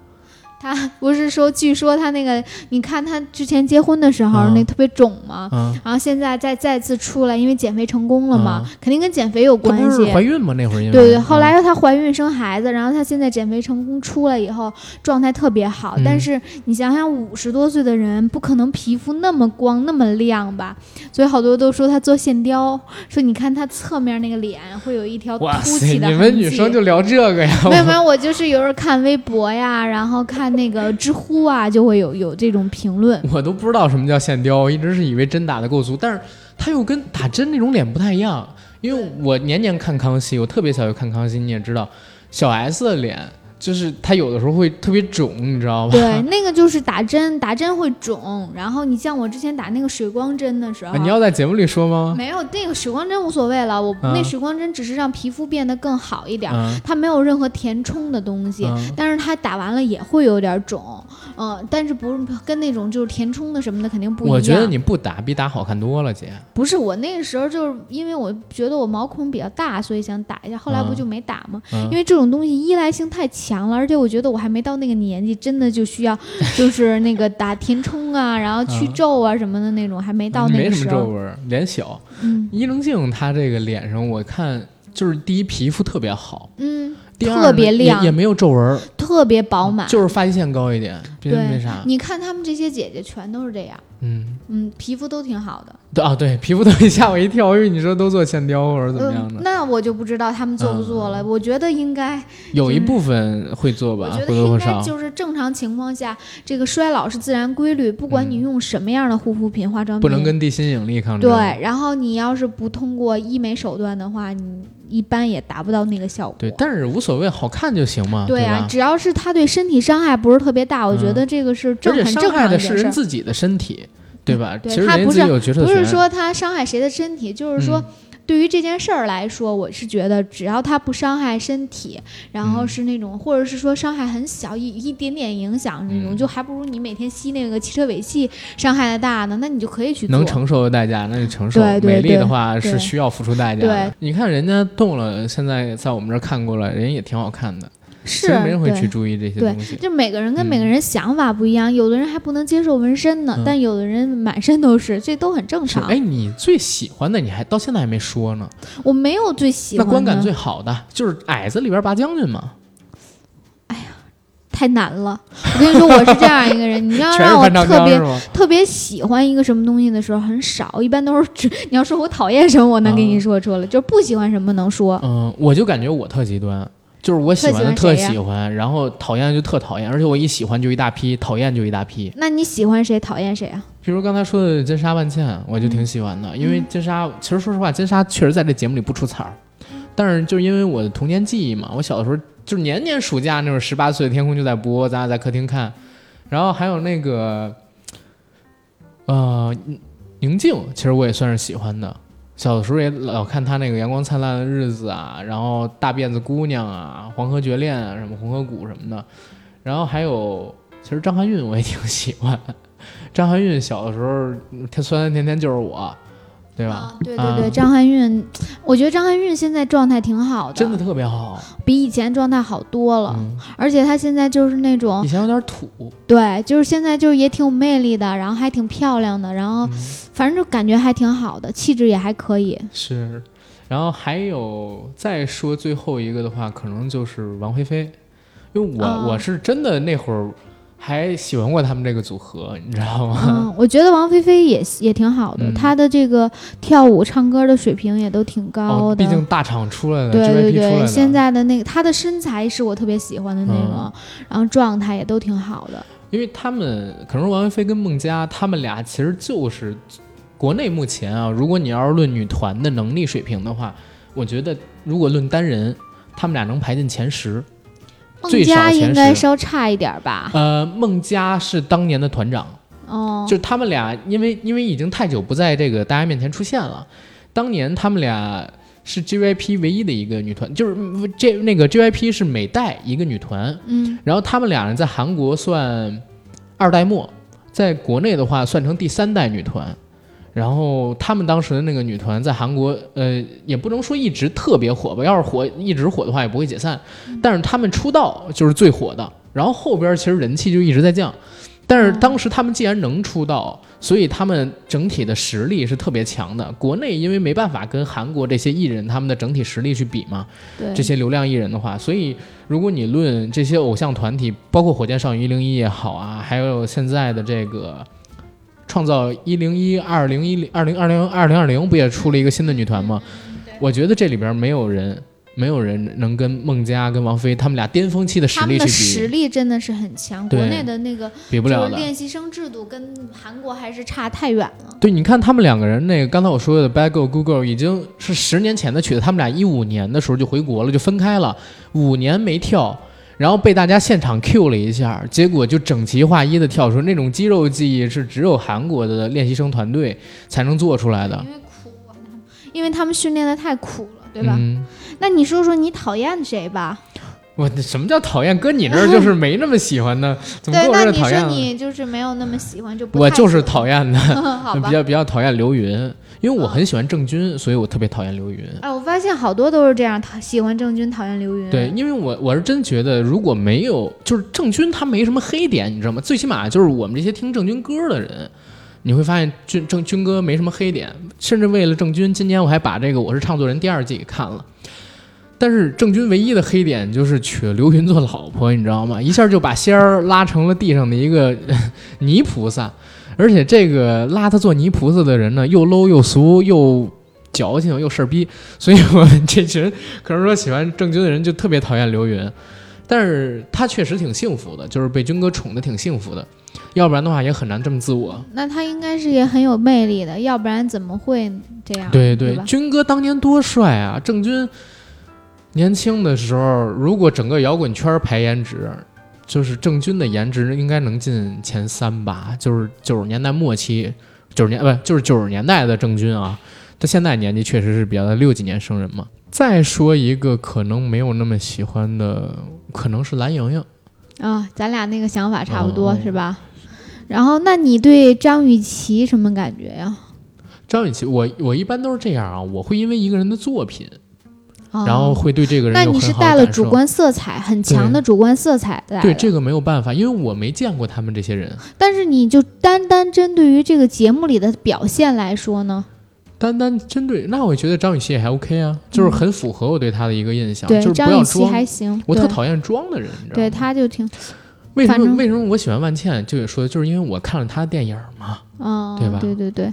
他不是说，据说他那个，你看他之前结婚的时候、嗯那特别肿嘛？嗯，然后现在再再次出来，因为减肥成功了嘛，嗯肯定跟减肥有关系。怀孕吗？那会儿因为对对，后来她怀孕生孩子，然后她现在减肥成功出来以后，状态特别好。嗯但是你想想，五十多岁的人不可能皮肤那么光那么亮吧？所以好多都说她做线雕，说你看她侧面那个脸会有一条凸起的你们女生就聊这个呀？没有没有，我就是有时候看微博呀，然后看那个知乎啊，就会有有这种评论。我都不知道什么叫线雕，我一直是以为针打的够足，但是他又跟打针那种脸不太一样。因为我年年看康熙，我特别小就看康熙，你也知道，小 S 的脸就是它有的时候会特别肿，你知道吧？对，(laughs) 那个就是打针，打针会肿。然后你像我之前打那个水光针的时候，(laughs) 啊你要在节目里说吗？没有那个水光针无所谓了，我、嗯那水光针只是让皮肤变得更好一点，嗯它没有任何填充的东西。嗯但是它打完了也会有点肿，嗯、但是不是跟那种就是填充的什么的肯定不一样。我觉得你不打比打好看多了，姐。不是我那个时候就是因为我觉得我毛孔比较大，所以想打一下，后来不嗯就没打吗？嗯因为这种东西依赖性太强了，而且我觉得我还没到那个年纪，真的就需要 (laughs) 就是那个打填充啊，然后去嗯皱啊什么的那种，还没到那没什个时候。么皱纹，脸小。嗯伊能静她这个脸上，我看就是第一皮肤特别好，嗯，第二特别亮也没有皱纹儿，特别饱满。就是发际线高一点，别没啥。你看他们这些姐姐全都是这样，嗯，嗯，皮肤都挺好的。对啊，对，皮肤都吓我一跳，因为你说都做线雕或者怎么样的，嗯，那我就不知道他们做不做了。我觉得应该，有一部分会做吧，我觉或得应该多或少。就是正常情况下，这个衰老是自然规律，不管你嗯用什么样的护肤品、化妆品，不能跟地心引力抗争。对。然后你要是不通过医美手段的话，你一般也达不到那个效果。对，但是无所谓，好看就行嘛，对啊，吧？只要是他对身体伤害不是特别大，我觉得这个是正很正伤害的是常一件事儿。人自己的身体，对吧？对其实他不是人自己有决策权。不是说他伤害谁的身体，就是说，对于这件事儿来说，我是觉得只要它不伤害身体，然后是那种，或者是说伤害很小，一一点点影响那种，就还不如你每天吸那个汽车尾气伤害的大呢。那你就可以去能承受的代价，那就承受。美丽的话是需要付出代价的。你看人家动了，现在在我们这儿看过了，人也挺好看的。是，没人会去注意这些东西。就每个人跟每个人想法不一样，有的人还不能接受纹身呢，但有的人满身都是，这都很正常。哎，你最喜欢的，你还到现在还没说呢。我没有最喜欢。那观感最好的就是矮子里边拔将军嘛。哎呀，太难了！我跟你说，我是这样一个人，你要让我特别特别喜欢一个什么东西的时候很少，一般都是只你要说我讨厌什么，我能给你说出来，就是不喜欢什么能说。嗯，我就感觉我特极端。就是我喜欢的特喜欢，然后讨厌的就特讨厌，而且我一喜欢就一大批，讨厌就一大批。那你喜欢谁，讨厌谁啊？比如刚才说的金沙万茜，我就挺喜欢的，因为金沙其实说实话，金沙确实在这节目里不出彩儿，但是就是因为我的童年记忆嘛，我小的时候就是年年暑假那会儿十八岁的天空就在播，咱俩在客厅看，然后还有那个呃宁静，其实我也算是喜欢的。小的时候也老看他那个《阳光灿烂的日子》啊，然后《大辫子姑娘》啊，《黄河绝恋》啊，什么《红河谷》什么的，然后还有其实张含韵我也挺喜欢。(laughs) 张含韵小的时候，她酸酸甜甜就是我。对吧？对对对，张含韵，我觉得张含韵现在状态挺好的，真的特别好，比以前状态好多了。而且她现在就是那种以前有点土，对，就是现在就是也挺有魅力的，然后还挺漂亮的，然后反正就感觉还挺好的，气质也还可以。是，然后还有再说最后一个的话，可能就是王菲菲，因为我我是真的那会儿。还喜欢过他们这个组合，你知道吗？嗯，我觉得王菲菲也也挺好的，她的这个跳舞、唱歌的水平也都挺高的。毕竟大厂出来的，对对对，现在的那个她的身材是我特别喜欢的那个，然后状态也都挺好的。因为他们可能王菲菲跟孟佳，他们俩其实就是国内目前啊，如果你要是论女团的能力水平的话，我觉得如果论单人，他们俩能排进前十。孟佳应该稍差一点吧？呃，孟佳是当年的团长，哦，就他们俩，因为因为已经太久不在这个大家面前出现了。当年他们俩是 JYP 唯一的一个女团，就是这那个 JYP 是每代一个女团，嗯，然后他们俩人在韩国算二代末，在国内的话算成第三代女团。然后他们当时的那个女团在韩国，呃，也不能说一直特别火吧。要是火一直火的话，也不会解散。但是他们出道就是最火的，然后后边其实人气就一直在降。但是当时他们既然能出道，所以他们整体的实力是特别强的。国内因为没办法跟韩国这些艺人他们的整体实力去比嘛，这些流量艺人的话，所以如果你论这些偶像团体，包括火箭少女一零一也好啊，还有现在的这个。创造一零一二零一零二零二零二零二零不也出了一个新的女团吗？我觉得这里边没有人，没有人能跟孟佳跟王菲他们俩巅峰期的实力去比。实力真的是很强，国内的那个比不了的。练习生制度跟韩国还是差太远了。对，你看他们两个人，那个刚才我说的 Bad Girl Good Girl 已经是十年前的曲子，他们俩一五年的时候就回国了，就分开了，五年没跳。然后被大家现场 Q 了一下，结果就整齐划一的跳出那种肌肉记忆，是只有韩国的练习生团队才能做出来的。因为苦啊，因为他们训练的太苦了，对吧？那你说说你讨厌谁吧？我什么叫讨厌？搁你那儿 (laughs) 就是没那么喜欢的，怎么搁我这讨厌？那你说你就是没有那么喜欢，就不我就是讨厌的，(laughs) (laughs) 比较比较讨厌刘云。因为我很喜欢郑钧，所以我特别讨厌刘云。哎，我发现好多都是这样，讨喜欢郑钧，讨厌刘云。对，因为我我是真觉得，如果没有就是郑钧，他没什么黑点，你知道吗？最起码就是我们这些听郑钧歌的人，你会发现郑郑钧哥没什么黑点。甚至为了郑钧，今年我还把这个《我是唱作人》第二季给看了。但是郑钧唯一的黑点就是娶了刘云做老婆，你知道吗？一下就把仙儿拉成了地上的一个 (laughs) 泥菩萨。而且这个拉他做泥菩萨的人呢，又 low 又俗又矫情又事儿逼，所以我们这群可能说喜欢郑钧的人就特别讨厌刘云，但是他确实挺幸福的，就是被军哥宠的挺幸福的，要不然的话也很难这么自我。那他应该是也很有魅力的，要不然怎么会这样？对对，军哥当年多帅啊！郑钧年轻的时候，如果整个摇滚圈排颜值。就是郑钧的颜值应该能进前三吧，就是九十年代末期，九十年不就是九十年代的郑钧啊，他现在年纪确实是比较的六几年生人嘛。再说一个可能没有那么喜欢的，可能是蓝盈莹。啊，咱俩那个想法差不多、哦是吧？然后，那你对张雨绮什么感觉呀？张雨绮，我我一般都是这样啊，我会因为一个人的作品，哦然后会对这个人那你是带了主。观色彩，很强的主观色彩。对这个没有办法，因为我没见过他们这些人。但是你就单单针对于这个节目里的表现来说呢？单单针对，那我觉得张雨绮也还 OK 啊，就是很符合我对她的一个印象，嗯对就是，不张雨绮要装。还行。我特讨厌装的人，你知道吗对，吗？她就挺，为什么为什么我喜欢万茜？就也说，就是因为我看了她的电影嘛。嗯，对吧对对对。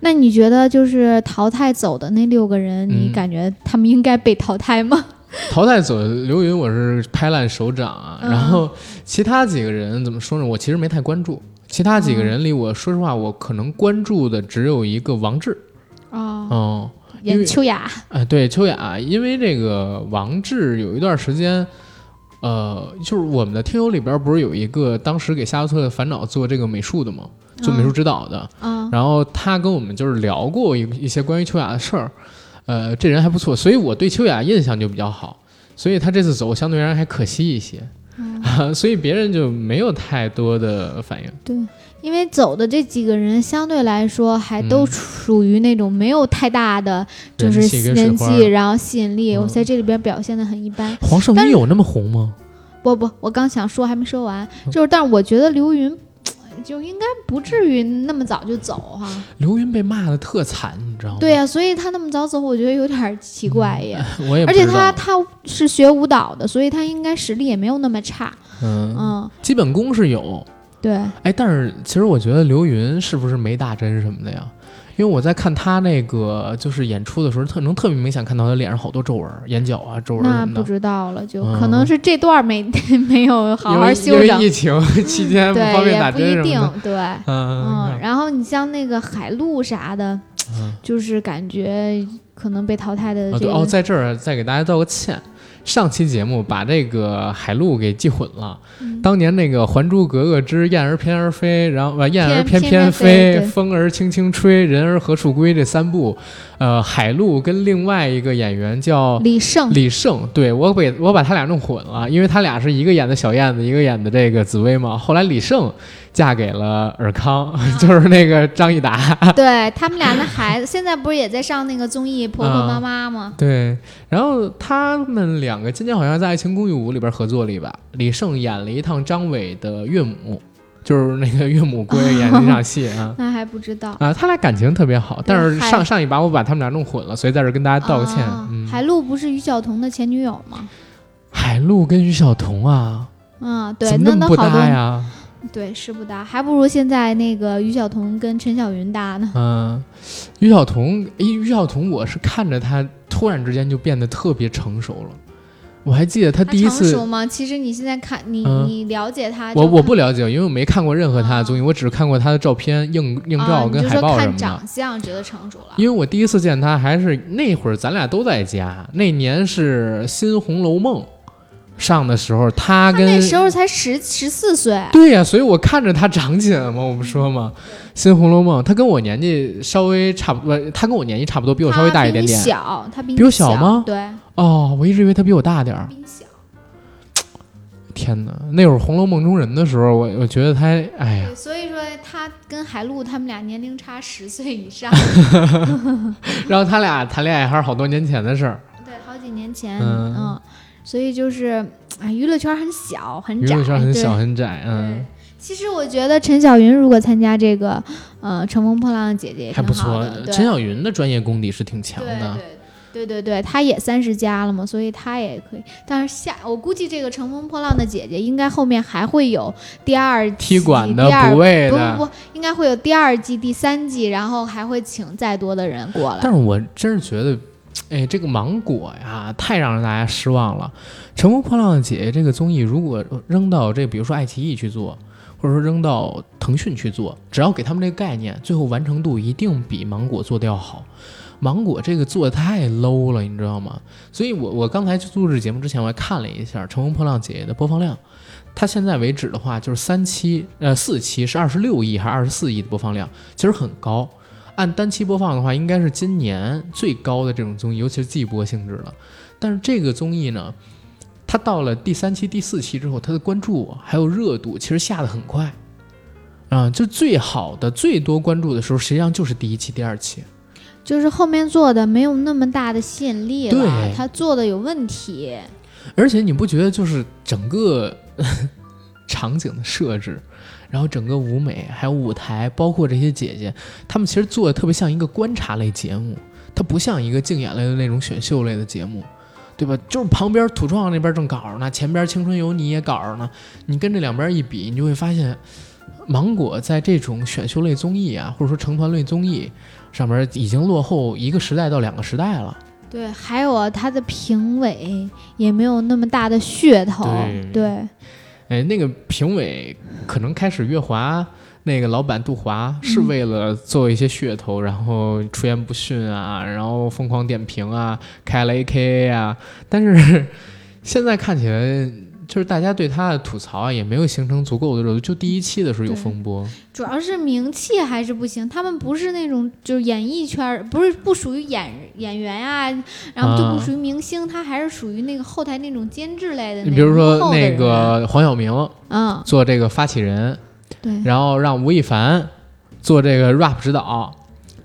那你觉得就是淘汰走的那六个人，你嗯感觉他们应该被淘汰吗？(laughs) 淘汰走刘云，我是拍烂手掌啊。嗯然后其他几个人怎么说呢？我其实没太关注。其他几个人里，我说实话，我可能关注的只有一个王志。哦，哦，因为演秋雅，哎，对，秋雅，因为这个王志有一段时间，呃，就是我们的听友里边不是有一个当时给《夏洛特的烦恼》做这个美术的吗？做美术指导的，嗯。然后他跟我们就是聊过一一些关于秋雅的事儿，呃，这人还不错，所以我对秋雅印象就比较好，所以他这次走相对而言还可惜一些，啊，(laughs) 所以别人就没有太多的反应。对，因为走的这几个人相对来说还都嗯属于那种没有太大的就是人气然后吸引力，我嗯在这里边表现的很一般。黄圣依有那么红吗？不不，我刚想说还没说完，嗯就是但是我觉得刘云 (tsk) 就应该不至于那么早就走哈。刘云被骂的特惨，你知道吗？对呀、所以他那么早走，我觉得有点儿奇怪耶。(laughs) 我也而且他他是学舞蹈的，所以他应该实力也没有那么差。嗯，嗯，基本功是有，对，哎，但是其实我觉得刘云是不是没打针什么的呀？因为我在看他那个就是演出的时候，特能特别明显看到他脸上好多皱纹，眼角啊皱纹那不。知道了，就嗯可能是这段没 (laughs) 没有好好休整因为，疫情 (laughs) 期间不方对，便打也不一定对。(laughs) 嗯嗯，然后你像那个海陆啥的，嗯就是感觉可能被淘汰的哦，在这儿再给大家道个歉，上期节目把这个海陆给记混了。嗯当年那个《还珠格格之燕儿翩儿飞》，然后呃燕儿翩翩飞风儿轻轻吹，人儿何处归这三部，呃，海陆跟另外一个演员叫李晟，李晟，对我给我把他俩弄混了，因为他俩是一个演的小燕子，一个演的这个紫薇嘛。后来李晟嫁给了尔康，(laughs) 就是那个张益达。对他们俩的孩子，现在不是也在上那个综艺《婆婆妈妈》吗？对，然后他们两个今年好像在《爱情公寓五》里边合作了一把。李晟演了一趟张伟的岳母，就是那个岳母过来演的一场戏啊。那还不知道。啊，他俩感情特别好，但是上上一把我把他们俩弄混了，所以在这跟大家道个歉。海陆不是于晓彤的前女友吗？海陆跟于晓彤啊，嗯，对，那么不那好搭呀？对是不搭，还不如现在那个于晓彤跟陈小云搭呢。嗯，于晓彤，诶，于晓彤，我是看着她突然之间就变得特别成熟了。我还记得他第一次成熟，吗？其实你现在看你、嗯你了解他，我我不了解，因为我没看过任何他的综艺，我只看过他的照片、映映啊照跟海报什么的。长相觉得成熟了。因为我第一次见他还是那会儿，咱俩都在家，那年是《新红楼梦》上的时候，他跟他那时候才十十四岁，对呀、所以我看着他长起来了嘛，我不说嘛，《新红楼梦》，他跟我年纪稍微差不多，他跟我年纪差不多，比我稍微大一点点。小，他比比我小吗对，哦，我一直以为他比我大点儿。比你小。天哪，那会儿《红楼梦》中人的时候，我我觉得他，哎呀，，所以说他跟海陆他们俩年龄差十岁以上，(laughs) (laughs) 然后他俩谈恋爱还是好多年前的事儿。对，好几年前，嗯嗯，所以就是，哎，娱乐圈很小很娱窄，乐圈很小很窄，嗯，，其实我觉得陈小云如果参加这个，呃，《乘风破浪的姐姐》也还不错。陈小云的专业功底是挺强的。对对对对，她也三十加了嘛，所以她也可以。但是下，我估计这个《乘风破浪的姐姐》应该后面还会有第二季、踢馆的第二不不不，应该会有第二季、第三季，然后还会请再多的人过来。但是我真是觉得，哎，这个芒果呀，太让大家失望了。《乘风破浪的姐姐》这个综艺，如果扔到这，比如说爱奇艺去做，或者说扔到腾讯去做，只要给他们这个概念，最后完成度一定比芒果做的要好。芒果这个做的太 low 了，你知道吗？所以我我刚才去录制节目之前，我还看了一下《乘风破浪姐姐》的播放量，它现在为止的话，就是三期呃四期是二十六亿还是二十四亿的播放量，其实很高。按单期播放的话，应该是今年最高的这种综艺，尤其是季播性质的。但是这个综艺呢，它到了第三期、第四期之后，它的关注还有热度其实下的很快。啊，就最好的、最多关注的时候，实际上就是第一期、第二期。就是后面做的没有那么大的吸引力了，对他做的有问题。而且你不觉得就是整个 (laughs) 场景的设置，然后整个舞美还有舞台，包括这些姐姐，她们其实做的特别像一个观察类节目，它不像一个竞演类的那种选秀类的节目，对吧？就是旁边土创那边正搞着呢，前边青春有你也搞着呢，你跟这两边一比，你就会发现，芒果在这种选秀类综艺啊，或者说成团类综艺上面已经落后一个时代到两个时代了。对，还有啊，他的评委也没有那么大的噱头。对对，哎，那个评委可能开始月华那个老板杜华是为了做一些噱头，然后出言不逊啊，然后疯狂点评啊，开了 AKA 啊，但是 (laughs) 现在看起来。就是大家对他的吐槽啊，也没有形成足够的热度。就第一期的时候有风波，主要是名气还是不行。他们不是那种就是演艺圈，不是不属于演演员呀、然后就不属于明星，他还是属于那个后台那种监制类的。你比如说那个黄晓明，嗯，做这个发起人，对，然后让吴亦凡做这个 rap 指导。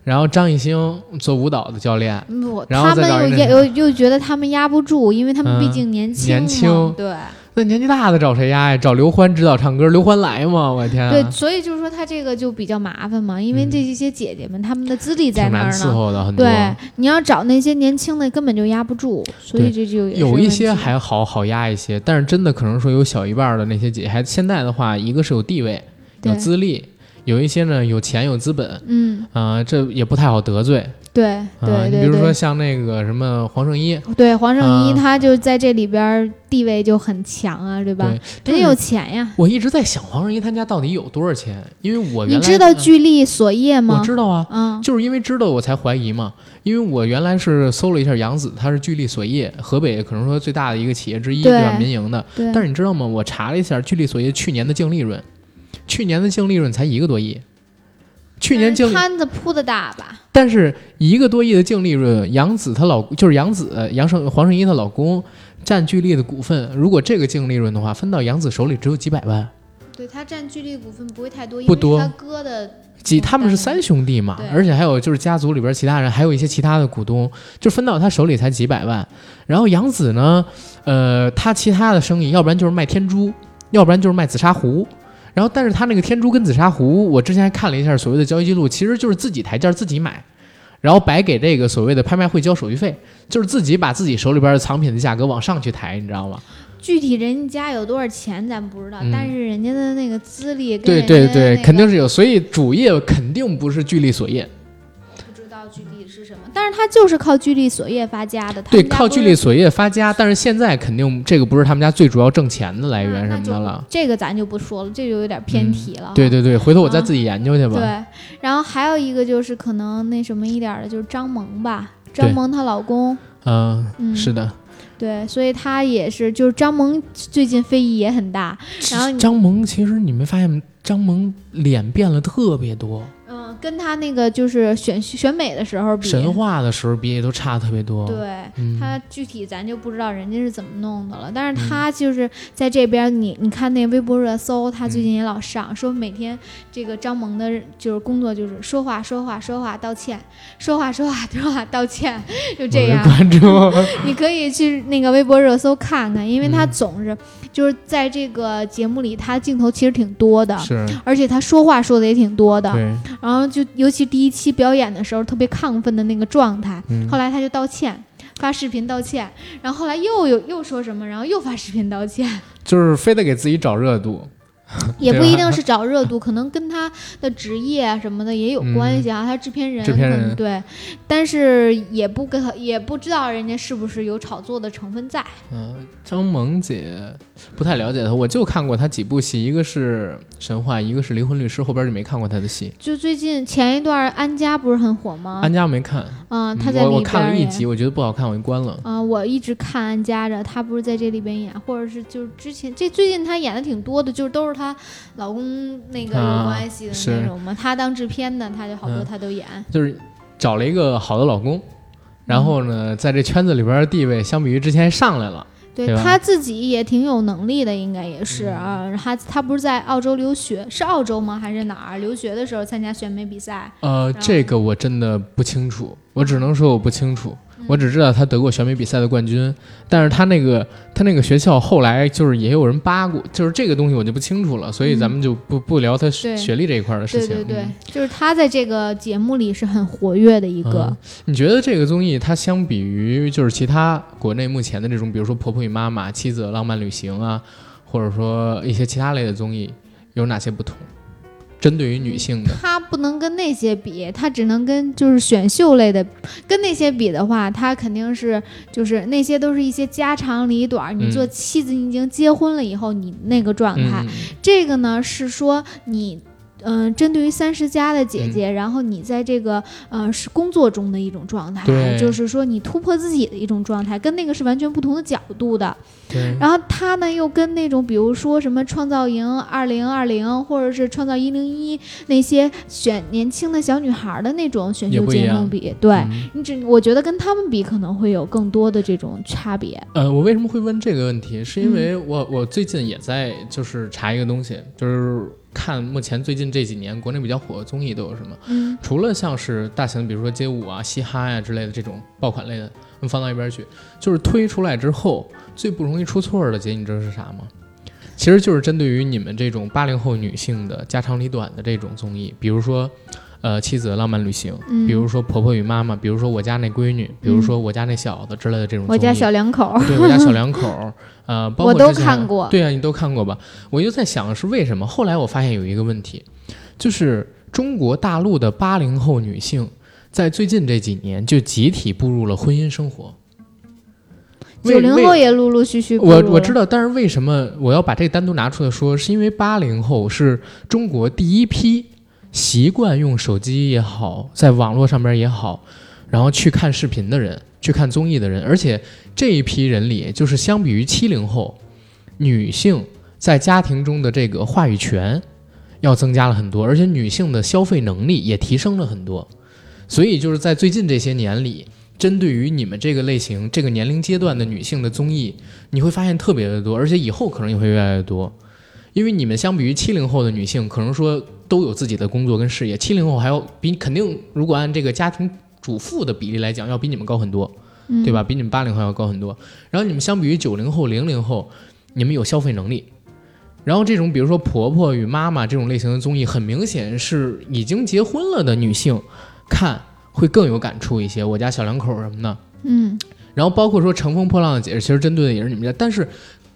然后张艺兴做舞蹈的教练，然后他们又又又觉得他们压不住，因为他们毕竟年轻，年轻，对。那年纪大的找谁压呀？找刘欢指导唱歌，刘欢来吗？我的天！对，所以就是说他这个就比较麻烦嘛，因为这一些姐姐们她们的资历在那儿呢。伺候的很多。对，你要找那些年轻的，根本就压不住，所以这就有一些还好好压一些，但是真的可能说有小一半的那些姐，还现在的话，一个是有地位、有资历。有一些呢，有钱有资本，嗯啊，这也不太好得罪。对对对，比如说像那个什么黄圣依，对黄圣依，他就在这里边地位就很强啊，对吧？人家有钱呀。我一直在想黄圣依他家到底有多少钱，因为我原来你知道巨力锁业吗？我知道啊，嗯，就是因为知道我才怀疑嘛。因为我原来是搜了一下杨子，他是巨力锁业河北可能说最大的一个企业之一，对吧？民营的。但是你知道吗？我查了一下巨力锁业去年的净利润。去年的净利润才一个多亿，去年净摊子铺的大吧？但是一个多亿的净利润，杨紫她老就是杨紫杨胜黄圣依她老公占巨力的股份，如果这个净利润的话，分到杨紫手里只有几百万。对他占巨力股份不会太多，不多。他哥的几他们是三兄弟嘛，而且还有就是家族里边其他人，还有一些其他的股东，就分到他手里才几百万。然后杨紫呢，呃，他其他的生意，要不然就是卖天珠，要不然就是卖紫砂壶。然后，但是他那个天珠跟紫砂壶，我之前还看了一下所谓的交易记录，其实就是自己抬价自己买，然后白给这个所谓的拍卖会交手续费，就是自己把自己手里边的藏品的价格往上去抬，你知道吗？具体人家有多少钱咱不知道，但是人家的那个资历，对对对，肯定是有，所以主业肯定不是聚力所业。但是他就是靠聚力锁业发家的，对，靠聚力锁业发家。但是现在肯定这个不是他们家最主要挣钱的来源什么的了。这个咱就不说了，这就有点偏题了。对对对，回头我再自己研究去吧。对，然后还有一个就是可能那什么一点的，就是张萌吧，张萌她老公。嗯，是的。对，所以他也是，就是张萌最近非议也很大。然后张萌其实你没发现，张萌脸变了特别多。跟他那个就是选选美的时候比，神话的时候比都差特别多。对他具体咱就不知道人家是怎么弄的了，但是他就是在这边，你你看那微博热搜，他最近也老上，说每天这个张萌的就是工作就是说话说话说话道歉，说话说话说话道歉，就这样。关注，(laughs) 你可以去那个微博热搜看看，因为他总是就是在这个节目里，他镜头其实挺多的，是，而且他说话说的也挺多的，对，然后。就尤其第一期表演的时候特别亢奋的那个状态，后来他就道歉，发视频道歉，然后后来又有又说什么，然后又发视频道歉，就是非得给自己找热度。(laughs) 也不一定是找热度，可能跟他的职业啊什么的也有关系啊。他制片人，制片人对，但是也不跟也不知道人家是不是有炒作的成分在。嗯，张萌姐不太了解她，我就看过她几部戏，一个是《神话》，一个是《离婚律师》，后边就没看过她的戏。就最近前一段安家不是很火吗？安家没看。嗯，他在里边。我看了一集，我觉得不好看，我就关了。啊，我一直看安家着，他不是在这里边演，或者是就是之前这最近他演的挺多的，就是都是。是她老公那个有关系的那种嘛。她当制片的，她就好多她都演。就是找了一个好的老公，然后呢，在这圈子里边的地位相比于之前上来了。对他自己也挺有能力的，应该也是啊。他他不是在澳洲留学，是澳洲吗？还是哪儿留学的时候参加选美比赛？呃，这个我真的不清楚，我只能说我不清楚。我只知道他得过选美比赛的冠军，但是他那个他那个学校后来就是也有人扒过，就是这个东西我就不清楚了，所以咱们就不不聊他学历这一块的事情。对对对，就是他在这个节目里是很活跃的一个。你觉得这个综艺它相比于就是其他国内目前的这种，比如说《婆婆与妈妈》《妻子的浪漫旅行》啊，或者说一些其他类的综艺，有哪些不同？针对于女性的，它不能跟那些比，它只能跟就是选秀类的，跟那些比的话，它肯定是就是那些都是一些家长里短。你做妻子，你已经结婚了以后，你那个状态，这个呢是说你。嗯，针对于三十加的姐姐，然后你在这个呃是工作中的一种状态，就是说你突破自己的一种状态，跟那个是完全不同的角度的。对。然后他呢又跟那种比如说什么创造营二零二零或者是创造一零一那些选年轻的小女孩的那种选秀节目比，对你只我觉得跟他们比可能会有更多的这种差别。呃，我为什么会问这个问题？是因为我我最近也在就是查一个东西，就是。看目前最近这几年国内比较火的综艺都有什么？嗯，除了像是大型，比如说街舞啊、嘻哈呀之类的这种爆款类的，我们放到一边去。就是推出来之后最不容易出错的节，你知道是啥吗？其实就是针对于你们这种八零后女性的家长里短的这种综艺，比如说。呃，妻子的浪漫旅行，比如说婆婆与妈妈，比如说我家那闺女，比如说我家那小子之类的这种。我家小两口。对，我家小两口，呃，包括我都看过。对啊，你都看过吧？我就在想是为什么？后来我发现有一个问题，就是中国大陆的八零后女性在最近这几年就集体步入了婚姻生活。九零后也陆陆续续。我我知道，但是为什么我要把这个单独拿出来说？是因为八零后是中国第一批。习惯用手机也好，在网络上边也好，然后去看视频的人，去看综艺的人，而且这一批人里，就是相比于七零后，女性在家庭中的这个话语权要增加了很多，而且女性的消费能力也提升了很多。所以就是在最近这些年里，针对于你们这个类型、这个年龄阶段的女性的综艺，你会发现特别的多，而且以后可能也会越来越多。因为你们相比于七零后的女性，可能说都有自己的工作跟事业，七零后还要比肯定，如果按这个家庭主妇的比例来讲，要比你们高很多，对吧？比你们八零后要高很多。然后你们相比于九零后、零零后，你们有消费能力。然后这种比如说婆婆与妈妈这种类型的综艺，很明显是已经结婚了的女性看会更有感触一些。我家小两口什么的，嗯。然后包括说《乘风破浪的姐姐》，其实针对的也是你们家，但是《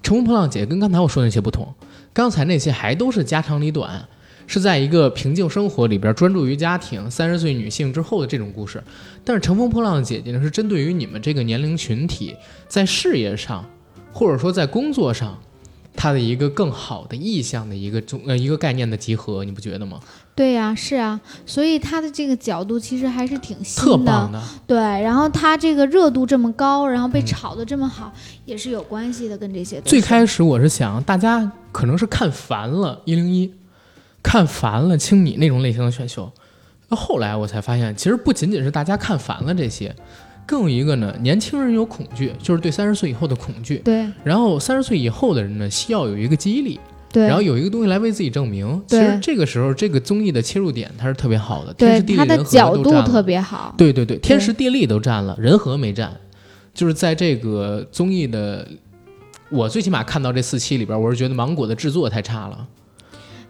乘风破浪姐姐》跟刚才我说的那些不同。刚才那些还都是家长里短，是在一个平静生活里边专注于家庭，三十岁女性之后的这种故事。但是《乘风破浪的姐姐》呢，是针对于你们这个年龄群体，在事业上，或者说在工作上，它的一个更好的意向的一个中呃一个概念的集合，你不觉得吗？对呀，是啊，所以他的这个角度其实还是挺新的，特棒的。对，然后他这个热度这么高，然后被炒得这么好，也是有关系的，跟这些。最开始我是想，大家可能是看烦了一零一，看烦了青你那种类型的选秀，那后来我才发现，其实不仅仅是大家看烦了这些，更有一个呢，年轻人有恐惧，就是对三十岁以后的恐惧。对。然后三十岁以后的人呢，需要有一个记忆力。对，然后有一个东西来为自己证明。其实这个时候，这个综艺的切入点它是特别好的，天时地利人和角度特别好。对对对，天时地利都占了，人和没占。就是在这个综艺的，我最起码看到这四期里边，我是觉得芒果的制作太差了。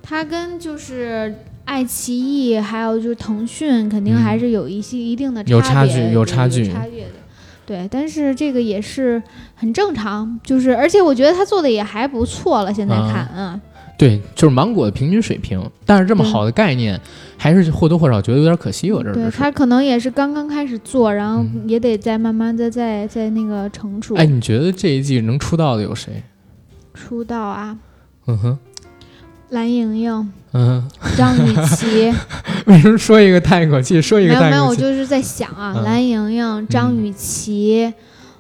它跟就是爱奇艺还有就是腾讯，肯定还是有一些一定的有差距，有差距，差距的。对，但是这个也是很正常，就是而且我觉得他做的也还不错了。现在看，嗯，对，就是芒果的平均水平，但是这么好的概念，还是或多或少觉得有点可惜。我这对他可能也是刚刚开始做，然后也得再慢慢的再再那个成熟。哎，你觉得这一季能出道的有谁？出道啊？嗯哼。蓝盈莹，嗯，张雨绮，(laughs) 为什么说一个叹一口气，说一个没有没有，我就是在想啊，蓝盈莹、张雨绮，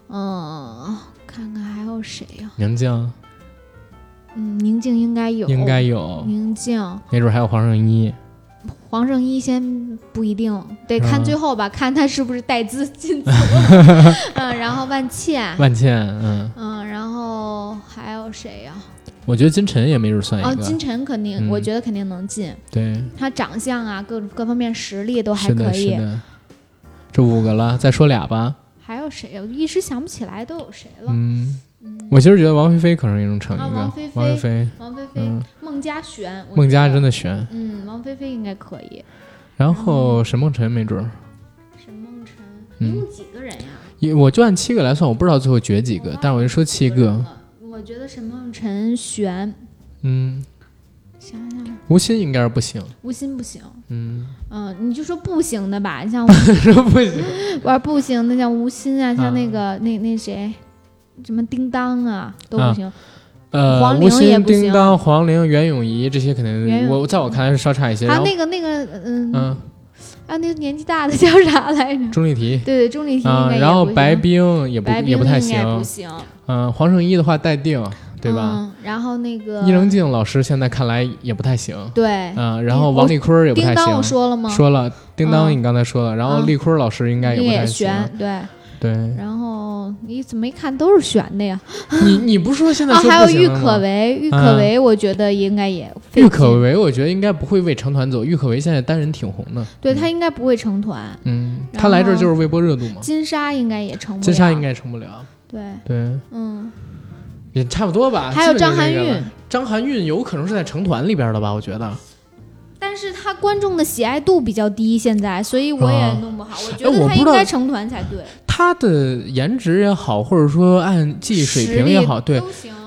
嗯，看看还有谁呀？宁静，嗯，宁静应该有，应该有，宁静，没准还有黄圣依。黄圣依先不一定，得看最后吧，看他是不是带资进组。(laughs) 嗯，然后万茜，万茜，嗯。嗯，然后还有谁呀？我觉得金晨也没准算一个。哦，金晨肯定，我觉得肯定能进。对，他长相啊，各各方面实力都还可以。是的，这五个了，再说俩吧。还有谁呀？我一时想不起来都有谁了。嗯，我其实觉得王菲菲可能也能成一个。王菲菲，王菲菲，王菲菲，孟佳璇，孟佳真的悬。嗯，王菲菲应该可以。然后沈梦辰没准儿。沈梦辰，一共几个人呀？也我就按七个来算，我不知道最后决几个，但是我就说七个。我觉得沈梦辰悬。嗯。想想。吴昕应该是不行。吴昕不行。嗯。嗯，你就说不行的吧，(laughs) 像说不行，玩不行的像吴昕啊，像那个那那谁，什么叮当啊都不行。呃，黄龄也不行。叮当、黄龄、袁咏仪这些肯定，我在我看来是稍差一些。啊那个那个嗯嗯，啊，那个年纪大的 (laughs) 叫啥来着？钟丽缇。对对，钟丽缇应该然后白冰也不也不太行。不行。嗯，黄圣依的话待定。对吧？然后那个伊能静老师现在看来也不太行。对，嗯，然后王丽坤也不太行。叮当我说了吗？说了，叮当你刚才说了，然后丽坤老师应该也不太行。对对。然后你怎么一看都是悬的呀？你你不是说现在 (laughs) 还有郁可唯？郁可唯我觉得应该也。郁可唯我觉得应该不会为成团走。郁可唯现在单人挺红的。对他应该不会成团。嗯，他来这就是为博热度嘛。金莎应该也成不了。金莎应该成不了。对对，嗯。也差不多吧。还有张含韵，张含韵有可能是在成团里边的吧？我觉得。但是他观众的喜爱度比较低，现在，所以我也弄不好。我觉得他应该成团才对。他的颜值也好，或者说按技艺水平也好，对。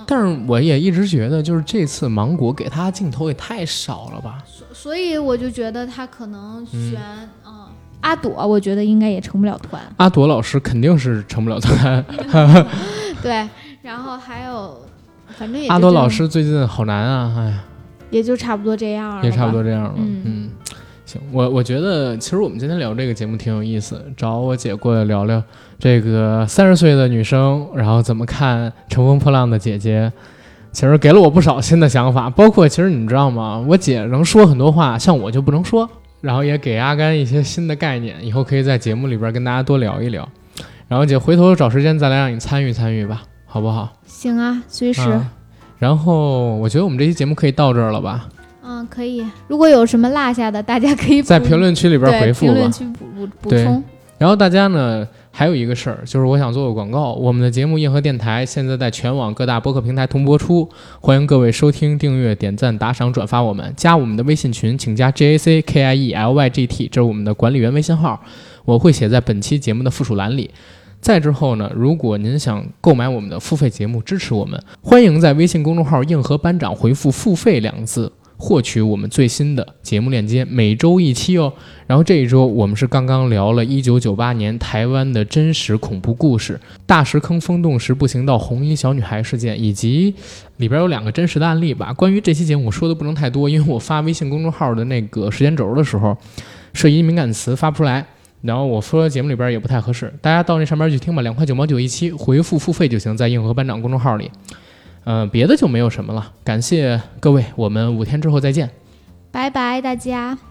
但是我也一直觉得，就是这次芒果给他镜头也太少了吧。所所以我就觉得他可能选嗯阿朵，我觉得应该也成不了团。阿朵老师肯定是成不了团。(laughs) 对。然后还有，反正也阿朵老师最近好难啊，哎，也就差不多这样了，也差不多这样了。嗯，行，我我觉得其实我们今天聊这个节目挺有意思，找我姐过来聊聊这个三十岁的女生，然后怎么看乘风破浪的姐姐，其实给了我不少新的想法。包括其实你知道吗？我姐能说很多话，像我就不能说，然后也给阿甘一些新的概念，以后可以在节目里边跟大家多聊一聊。然后姐回头找时间再来让你参与参与吧。好不好？行啊，随时。然后我觉得我们这期节目可以到这儿了吧？嗯，可以。如果有什么落下的，大家可以在评论区里边回复评论区补补补充。然后大家呢，还有一个事儿，就是我想做个广告。我们的节目《硬核电台》现在在全网各大播客平台同播出，欢迎各位收听、订阅、点赞、打赏、转发我们。加我们的微信群，请加 J A C K I E L Y G T，这是我们的管理员微信号，我会写在本期节目的附属栏里。再之后呢，如果您想购买我们的付费节目支持我们，欢迎在微信公众号“硬核班长”回复“付费”两个字，获取我们最新的节目链接，每周一期哦。然后这一周我们是刚刚聊了1998年台湾的真实恐怖故事——大石坑风洞时步行道红衣小女孩事件，以及里边有两个真实的案例吧。关于这期节目我说的不能太多，因为我发微信公众号的那个时间轴的时候，涉及敏感词发不出来。然后我说节目里边也不太合适，大家到那上面去听吧，两块九毛九一期，回复付费就行，在硬核班长公众号里，嗯，别的就没有什么了。感谢各位，我们五天之后再见，拜拜，大家。